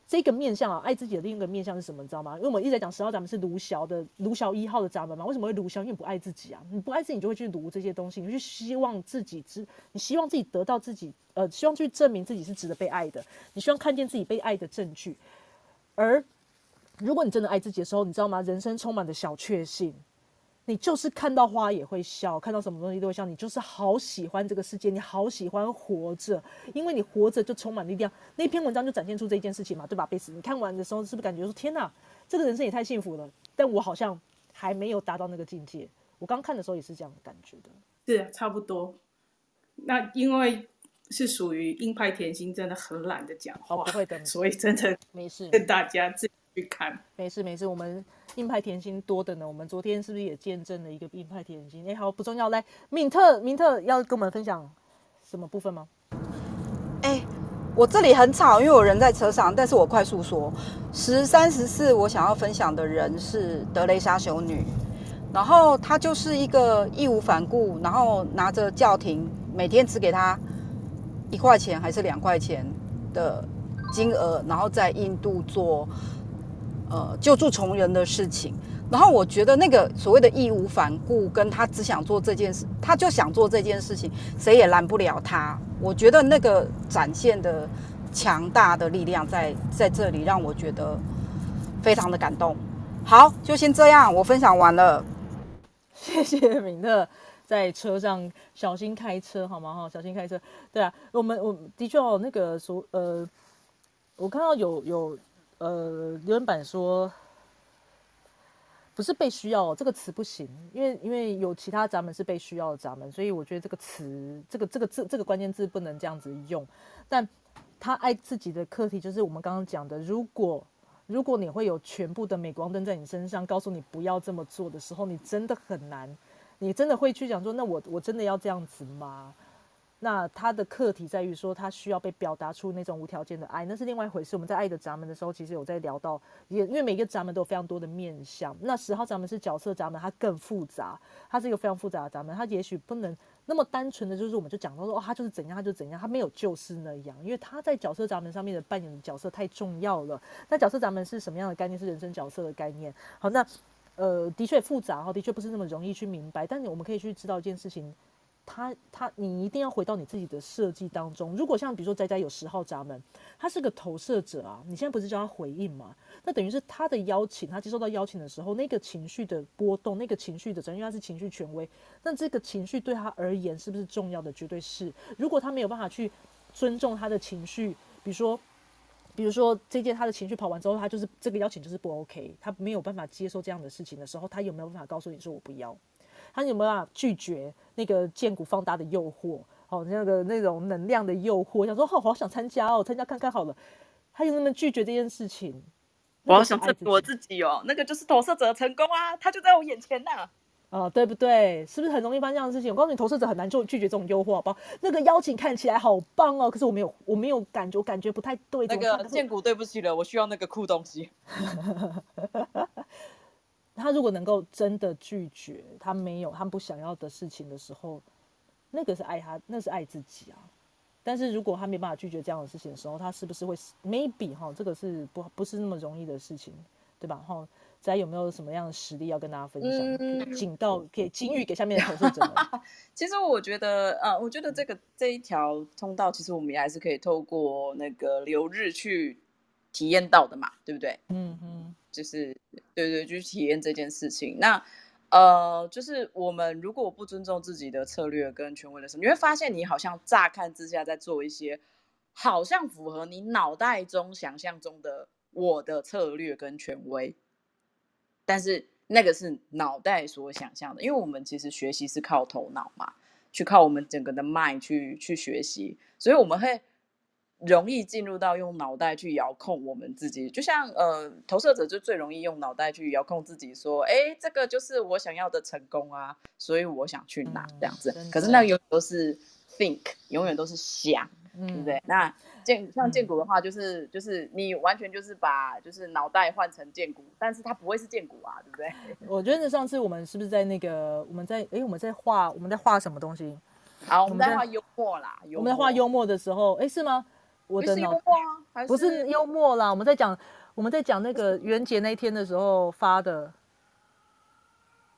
这个面向啊，爱自己的另一个面向是什么？你知道吗？因为我们一直在讲十号闸门是卢小的卢小一号的闸门嘛。为什么会卢小？因为不爱自己啊！你不爱自己，你就会去卢这些东西，你去希望自己知，你希望自己得到自己，呃，希望去证明自己是值得被爱的。你希望看见自己被爱的证据，而。如果你真的爱自己的时候，你知道吗？人生充满的小确幸，你就是看到花也会笑，看到什么东西都会笑。你就是好喜欢这个世界，你好喜欢活着，因为你活着就充满力量。那篇文章就展现出这件事情嘛，对吧？贝斯，你看完的时候是不是感觉说天哪，这个人生也太幸福了？但我好像还没有达到那个境界。我刚看的时候也是这样的感觉的。是差不多。那因为是属于硬派甜心，真的很懒得讲话，不会的，所以真的没事，跟大家自己。去看，没事没事，我们硬派甜心多的呢。我们昨天是不是也见证了一个硬派甜心？哎，好不重要，来，敏特，敏特要跟我们分享什么部分吗？哎，我这里很吵，因为我人在车上，但是我快速说，十三十四，我想要分享的人是德雷莎修女，然后她就是一个义无反顾，然后拿着教廷每天只给她一块钱还是两块钱的金额，然后在印度做。呃，救助穷人的事情，然后我觉得那个所谓的义无反顾，跟他只想做这件事，他就想做这件事情，谁也拦不了他。我觉得那个展现的强大的力量在在这里，让我觉得非常的感动。好，就先这样，我分享完了。谢谢敏特，在车上小心开车好吗？哈，小心开车。对啊，我们我的确哦，那个所呃，我看到有有。呃，留言板说不是被需要这个词不行，因为因为有其他闸门是被需要的闸门，所以我觉得这个词这个这个字这个关键字不能这样子用。但他爱自己的课题就是我们刚刚讲的，如果如果你会有全部的镁光灯在你身上，告诉你不要这么做的时候，你真的很难。你真的会去讲说，那我我真的要这样子吗？那他的课题在于说，他需要被表达出那种无条件的爱，那是另外一回事。我们在爱的闸门的时候，其实有在聊到，也因为每个闸门都有非常多的面向。那十号闸门是角色闸门，它更复杂，它是一个非常复杂的闸门，它也许不能那么单纯的就是我们就讲到说，哦，他就是怎样，他就怎样，他没有就是那样，因为他在角色闸门上面的扮演角色太重要了。那角色闸门是什么样的概念？是人生角色的概念。好，那呃，的确复杂哈，的确不是那么容易去明白，但我们可以去知道一件事情。他他，你一定要回到你自己的设计当中。如果像比如说佳佳有十号闸门，他是个投射者啊，你现在不是叫他回应吗？那等于是他的邀请，他接受到邀请的时候，那个情绪的波动，那个情绪的，因为他是情绪权威，那这个情绪对他而言是不是重要的？绝对是。如果他没有办法去尊重他的情绪，比如说，比如说这件他的情绪跑完之后，他就是这个邀请就是不 OK，他没有办法接受这样的事情的时候，他有没有办法告诉你说我不要？他有没有办法拒绝那个剑骨放大的诱惑？哦，那个那种能量的诱惑，想说好好想参加哦，参加看看好了。他有没有拒绝这件事情？我好想证明我自己哦，那个就是投射者成功啊，他就在我眼前呐。哦，对不对？是不是很容易发生这样的事情？我告诉你，投射者很难就拒绝这种诱惑，好不好？那个邀请看起来好棒哦，可是我没有，我没有感觉，我感觉不太对。那个剑骨，对不起了，我需要那个酷东西。他如果能够真的拒绝他没有他不想要的事情的时候，那个是爱他，那是爱自己啊。但是如果他没办法拒绝这样的事情的时候，他是不是会 maybe 哈？这个是不不是那么容易的事情，对吧？哈，再有没有什么样的实力要跟大家分享？警告给金玉给下面的投诉者们。其实我觉得，呃，我觉得这个这一条通道，其实我们也还是可以透过那个留日去体验到的嘛，对不对？嗯嗯。就是对对，就是体验这件事情。那呃，就是我们如果不尊重自己的策略跟权威的时候，你会发现你好像乍看之下在做一些好像符合你脑袋中想象中的我的策略跟权威，但是那个是脑袋所想象的，因为我们其实学习是靠头脑嘛，去靠我们整个的 mind 去去学习，所以我们会。容易进入到用脑袋去遥控我们自己，就像呃，投射者就最容易用脑袋去遥控自己，说，哎，这个就是我想要的成功啊，所以我想去拿这样子。可是那永远都是 think，永远都是想，对不对？那建像建骨的话，就是就是你完全就是把就是脑袋换成建骨，但是它不会是建骨啊，对不对？我觉得上次我们是不是在那个我们在哎我们在画我们在画什么东西？好，我们在画幽默啦，我们在画幽默的时候，哎是吗？我的脑不是幽默啦，我们在讲我们在讲那个元节那一天的时候发的。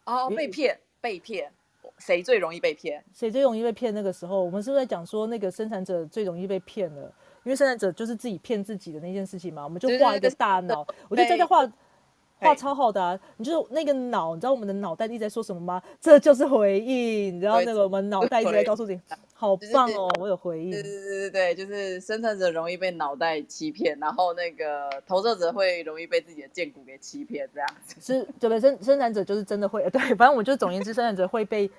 哦，被骗，被骗，谁最容易被骗？谁最容易被骗？那个时候，我们是不是在讲说那个生产者最容易被骗了？因为生产者就是自己骗自己的那件事情嘛。我们就画一个大脑，我觉得这个画画超好的啊！你就是那个脑，你知道我们的脑袋一直在说什么吗？这就是回应，你知道那个我们脑袋一直在告诉你。好棒哦！我有回应。对对对对对，就是生产者容易被脑袋欺骗，然后那个投射者会容易被自己的剑骨给欺骗，这样子。是，对对？生生产者就是真的会，对，反正我就总言之，生产者会被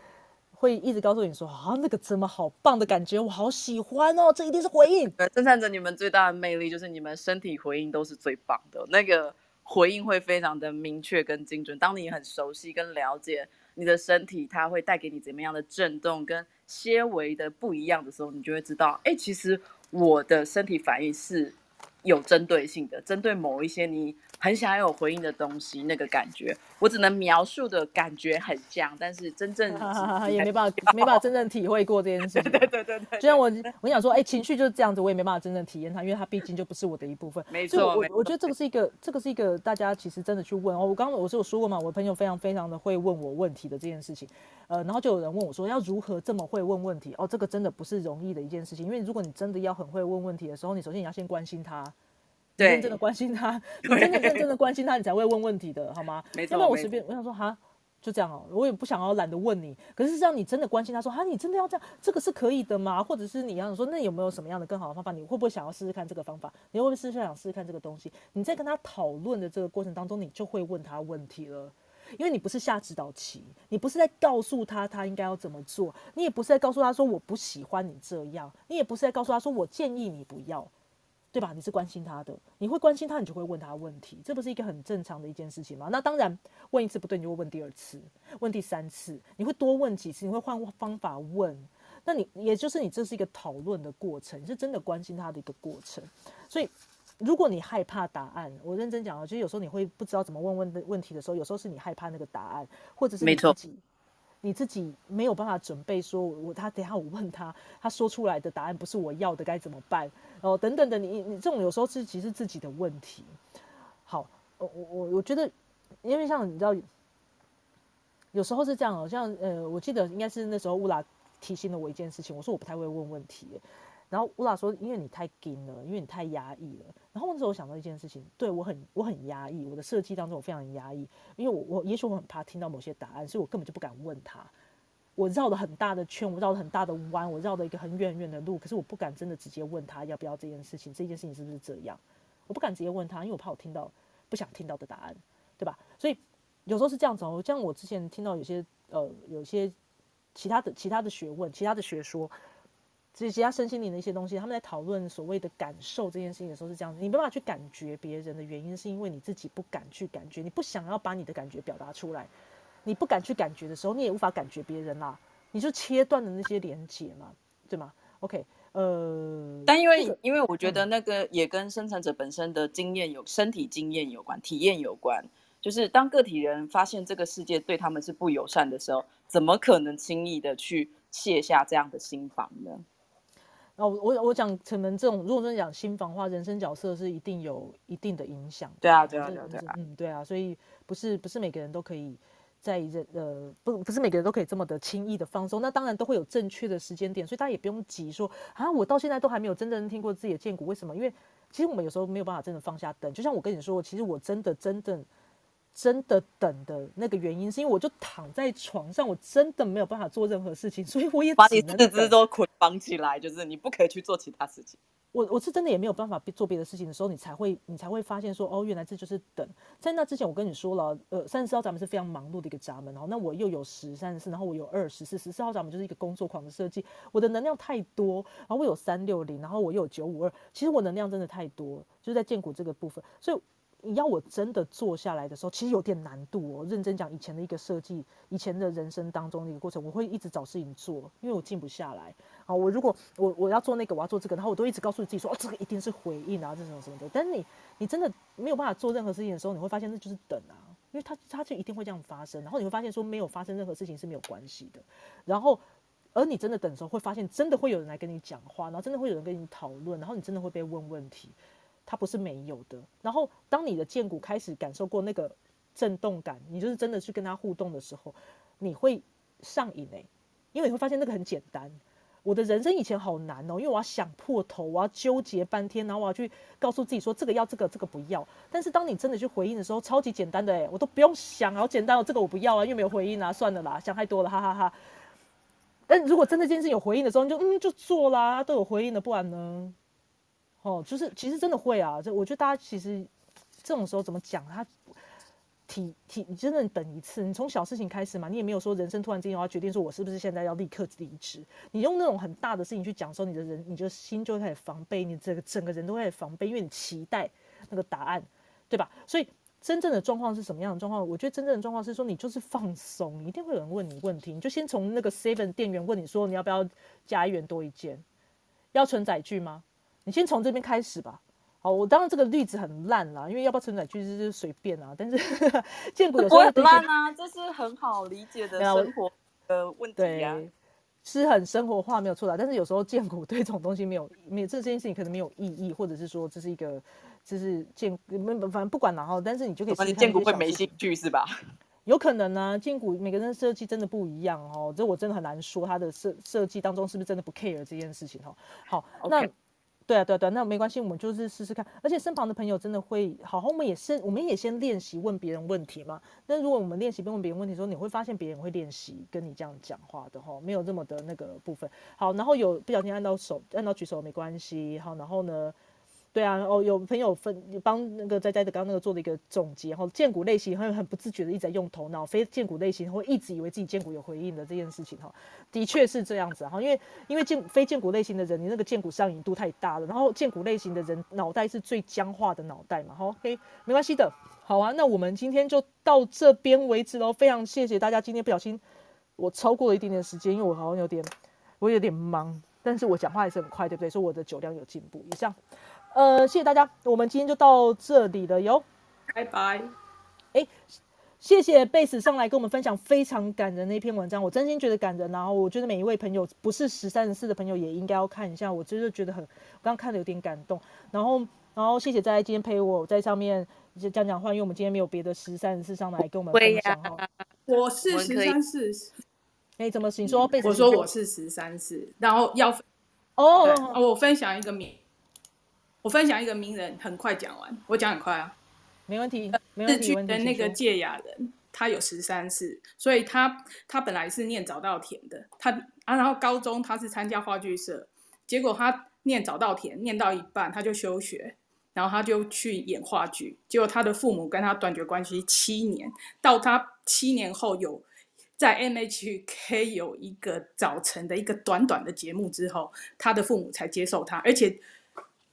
会一直告诉你说啊，那个怎么好棒的感觉，我好喜欢哦，这一定是回应。生产者，你们最大的魅力就是你们身体回应都是最棒的，那个回应会非常的明确跟精准。当你很熟悉跟了解。你的身体它会带给你怎么样的震动跟些微的不一样的时候，你就会知道，哎，其实我的身体反应是有针对性的，针对某一些你。很想要有回应的东西，那个感觉我只能描述的感觉很像，但是真正也没办法，没办法真正体会过这件事情。对对对对，就像我我想说，哎，情绪就是这样子，我也没办法真正体验它，因为它毕竟就不是我的一部分。没错，我我觉得这个是一个，这个是一个大家其实真的去问哦。我刚刚我是有说过嘛，我朋友非常非常的会问我问题的这件事情，呃，然后就有人问我说，要如何这么会问问题？哦，这个真的不是容易的一件事情，因为如果你真的要很会问问题的时候，你首先你要先关心他。认真的关心他，你真的认真的关心他，你才会问问题的，好吗？没错。要不然我随便，我想说哈，就这样哦，我也不想要懒得问你。可是这样你真的关心他，说哈，你真的要这样，这个是可以的吗？或者是你要说，那有没有什么样的更好的方法？你会不会想要试试看这个方法？你会不会试试想试试看这个东西？你在跟他讨论的这个过程当中，你就会问他问题了，因为你不是下指导棋，你不是在告诉他他应该要怎么做，你也不是在告诉他说我不喜欢你这样，你也不是在告诉他说我建议你不要。对吧？你是关心他的，你会关心他，你就会问他问题，这不是一个很正常的一件事情吗？那当然，问一次不对，你就会问第二次，问第三次，你会多问几次，你会换方法问。那你也就是你这是一个讨论的过程，是真的关心他的一个过程。所以，如果你害怕答案，我认真讲啊，就是有时候你会不知道怎么问问的问题的时候，有时候是你害怕那个答案，或者是你自己。你自己没有办法准备，说我他等下我问他，他说出来的答案不是我要的，该怎么办？哦，等等的，你你这种有时候是其实自己的问题。好，我我我觉得，因为像你知道，有时候是这样好，像呃，我记得应该是那时候乌拉提醒了我一件事情，我说我不太会问问题。然后乌拉说：“因为你太紧了，因为你太压抑了。”然后那时候我想到一件事情，对我很我很压抑，我的设计当中我非常压抑，因为我我也许我很怕听到某些答案，所以我根本就不敢问他。我绕了很大的圈，我绕了很大的弯，我绕了一个很远远的路，可是我不敢真的直接问他要不要这件事情，这件事情是不是这样？我不敢直接问他，因为我怕我听到不想听到的答案，对吧？所以有时候是这样子哦，像我之前听到有些呃有些其他的其他的学问，其他的学说。其实其他身心灵的一些东西，他们在讨论所谓的感受这件事情的时候是这样子：你没办法去感觉别人的原因，是因为你自己不敢去感觉，你不想要把你的感觉表达出来，你不敢去感觉的时候，你也无法感觉别人啦，你就切断了那些连接嘛，对吗？OK，呃，但因为因为我觉得那个也跟生产者本身的经验有身体经验有关，体验有关，就是当个体人发现这个世界对他们是不友善的时候，怎么可能轻易的去卸下这样的心防呢？哦，我我讲可能这种，如果说讲新房话，人生角色是一定有一定的影响。对啊，对啊，对啊，对啊。嗯，对啊，所以不是不是每个人都可以在人呃不不是每个人都可以这么的轻易的放松。那当然都会有正确的时间点，所以大家也不用急说啊，我到现在都还没有真正听过自己的剑骨，为什么？因为其实我们有时候没有办法真的放下等。就像我跟你说，其实我真的真正。真的等的那个原因，是因为我就躺在床上，我真的没有办法做任何事情，所以我也把你四肢都捆绑起来，就是你不可以去做其他事情。我我是真的也没有办法做别的事情的时候，你才会你才会发现说，哦，原来这就是等。在那之前，我跟你说了，呃，三十四号闸门是非常忙碌的一个闸门，然后那我又有十三十四，然后我有二十四，十四号闸门就是一个工作狂的设计，我的能量太多，然后我有三六零，然后我又有九五二，其实我能量真的太多，就是在建股这个部分，所以。你要我真的做下来的时候，其实有点难度哦。认真讲，以前的一个设计，以前的人生当中的一个过程，我会一直找事情做，因为我静不下来。啊，我如果我我要做那个，我要做这个，然后我都一直告诉自己说，哦，这个一定是回应啊，这种什么的。但是你你真的没有办法做任何事情的时候，你会发现那就是等啊，因为它它就一定会这样发生。然后你会发现说，没有发生任何事情是没有关系的。然后，而你真的等的时候，会发现真的会有人来跟你讲话，然后真的会有人跟你讨论，然后你真的会被问问题。它不是没有的。然后，当你的剑骨开始感受过那个震动感，你就是真的去跟他互动的时候，你会上瘾诶，因为你会发现那个很简单。我的人生以前好难哦，因为我要想破头，我要纠结半天，然后我要去告诉自己说这个要这个，这个不要。但是当你真的去回应的时候，超级简单的诶，我都不用想，好简单哦，这个我不要啊，因为没有回应啊，算了啦，想太多了，哈哈哈。但如果真的这件事有回应的时候，你就嗯就做啦，都有回应的，不然呢？哦，就是其实真的会啊，这我觉得大家其实这种时候怎么讲，他体体你真的等一次，你从小事情开始嘛，你也没有说人生突然之间要决定说我是不是现在要立刻离职，你用那种很大的事情去讲说你的人，你就心就开始防备，你这个整个人都会开始防备，因为你期待那个答案，对吧？所以真正的状况是什么样的状况？我觉得真正的状况是说你就是放松，一定会有人问你问题，你就先从那个 seven 店员问你说你要不要加一元多一件，要存载具吗？你先从这边开始吧。好，我当然这个例子很烂啦，因为要不要承载其实是随便啊。但是 建股有时候很烂啊，这是很好理解的生活的问题啊，是很生活化没有错的。但是有时候建股对这种东西没有没有这件事情可能没有意义，或者是说这是一个就是建没反正不管然后，但是你就可以。反正建股会没兴趣是吧？有可能呢，建股每个人设计真的不一样哦，这我真的很难说他的设设计当中是不是真的不 care 这件事情哦。好，那。对啊，对啊，对，那没关系，我们就是试试看。而且身旁的朋友真的会好好，我们也是，我们也先练习问别人问题嘛。那如果我们练习问别人问题的时候，你会发现别人会练习跟你这样讲话的哈，没有这么的那个部分。好，然后有不小心按到手，按到举手没关系。好，然后呢，对啊，哦，有朋友分帮那个在在的刚刚那个做了一个总结，然后荐股类型会很不自觉的一直在用头脑，非荐股类型会一直以为自己荐股有回应的这件事情哈，的确是这样子哈，因为因为荐非荐股类型的人，你那个荐股上瘾度太大了，然后荐股类型的人脑袋是最僵化的脑袋嘛，好，OK，没关系的，好啊，那我们今天就到这边为止喽，非常谢谢大家，今天不小心我超过了一点点时间，因为我好像有点我有点忙，但是我讲话还是很快，对不对？所以我的酒量有进步，以上。呃，谢谢大家，我们今天就到这里了哟，拜拜。哎，谢谢贝斯上来跟我们分享非常感人的一篇文章，我真心觉得感人。然后我觉得每一位朋友，不是十三十四的朋友也应该要看一下，我真的觉得很，我刚刚看的有点感动。然后，然后谢谢在今天陪我在上面讲讲话，因为我们今天没有别的十三十四上来跟我们分享哈。我是十三四，哎，怎么你说贝斯？我说我是十三四，然后要哦，我分享一个名。我分享一个名人，很快讲完。我讲很快啊，没问题。日剧的那个芥雅人，他有十三世，所以他他本来是念早稻田的，他啊，然后高中他是参加话剧社，结果他念早稻田念到一半他就休学，然后他就去演话剧，结果他的父母跟他断绝关系七年，到他七年后有在 NHK 有一个早晨的一个短短的节目之后，他的父母才接受他，而且。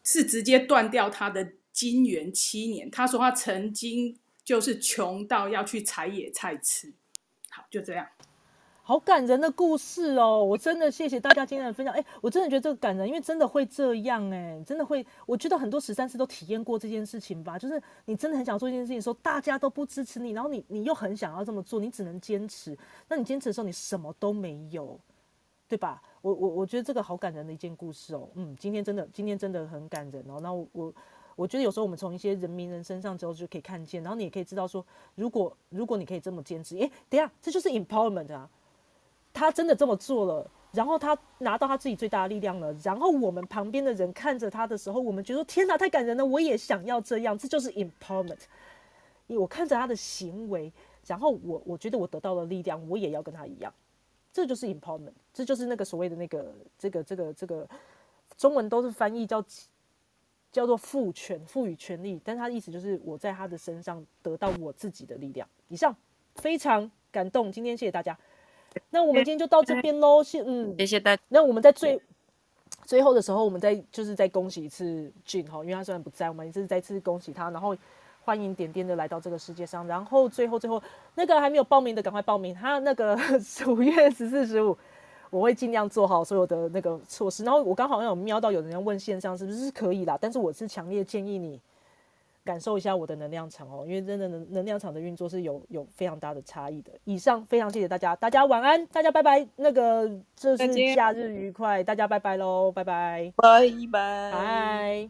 是直接断掉他的金元七年。他说他曾经就是穷到要去采野菜吃。好，就这样。好感人的故事哦！我真的谢谢大家今天的分享。哎，我真的觉得这个感人，因为真的会这样哎，真的会。我觉得很多十三次都体验过这件事情吧，就是你真的很想做一件事情的时候，大家都不支持你，然后你你又很想要这么做，你只能坚持。那你坚持的时候，你什么都没有，对吧？我我我觉得这个好感人的一件故事哦，嗯，今天真的今天真的很感人哦。那我我我觉得有时候我们从一些人名人身上之后就可以看见，然后你也可以知道说，如果如果你可以这么坚持，诶，等下这就是 empowerment 啊，他真的这么做了，然后他拿到他自己最大的力量了，然后我们旁边的人看着他的时候，我们觉得天哪，太感人了，我也想要这样，这就是 empowerment。我看着他的行为，然后我我觉得我得到了力量，我也要跟他一样。这就是 empowerment，这就是那个所谓的那个这个这个这个中文都是翻译叫叫做赋权、赋予权利，但他的意思就是我在他的身上得到我自己的力量。以上非常感动，今天谢谢大家。那我们今天就到这边喽，谢嗯，谢谢大家。那我们在最最后的时候，我们再就是再恭喜一次俊哈，因为他虽然不在，我们也是再次恭喜他，然后。欢迎点点的来到这个世界上，然后最后最后那个还没有报名的赶快报名，他那个 五月十四十五，我会尽量做好所有的那个措施。然后我刚好有瞄到有人要问线上是不是可以啦，但是我是强烈建议你感受一下我的能量场哦，因为真的能能量场的运作是有有非常大的差异的。以上非常谢谢大家，大家晚安，大家拜拜。那个这是假日愉快，大家拜拜喽，拜拜，拜拜，拜。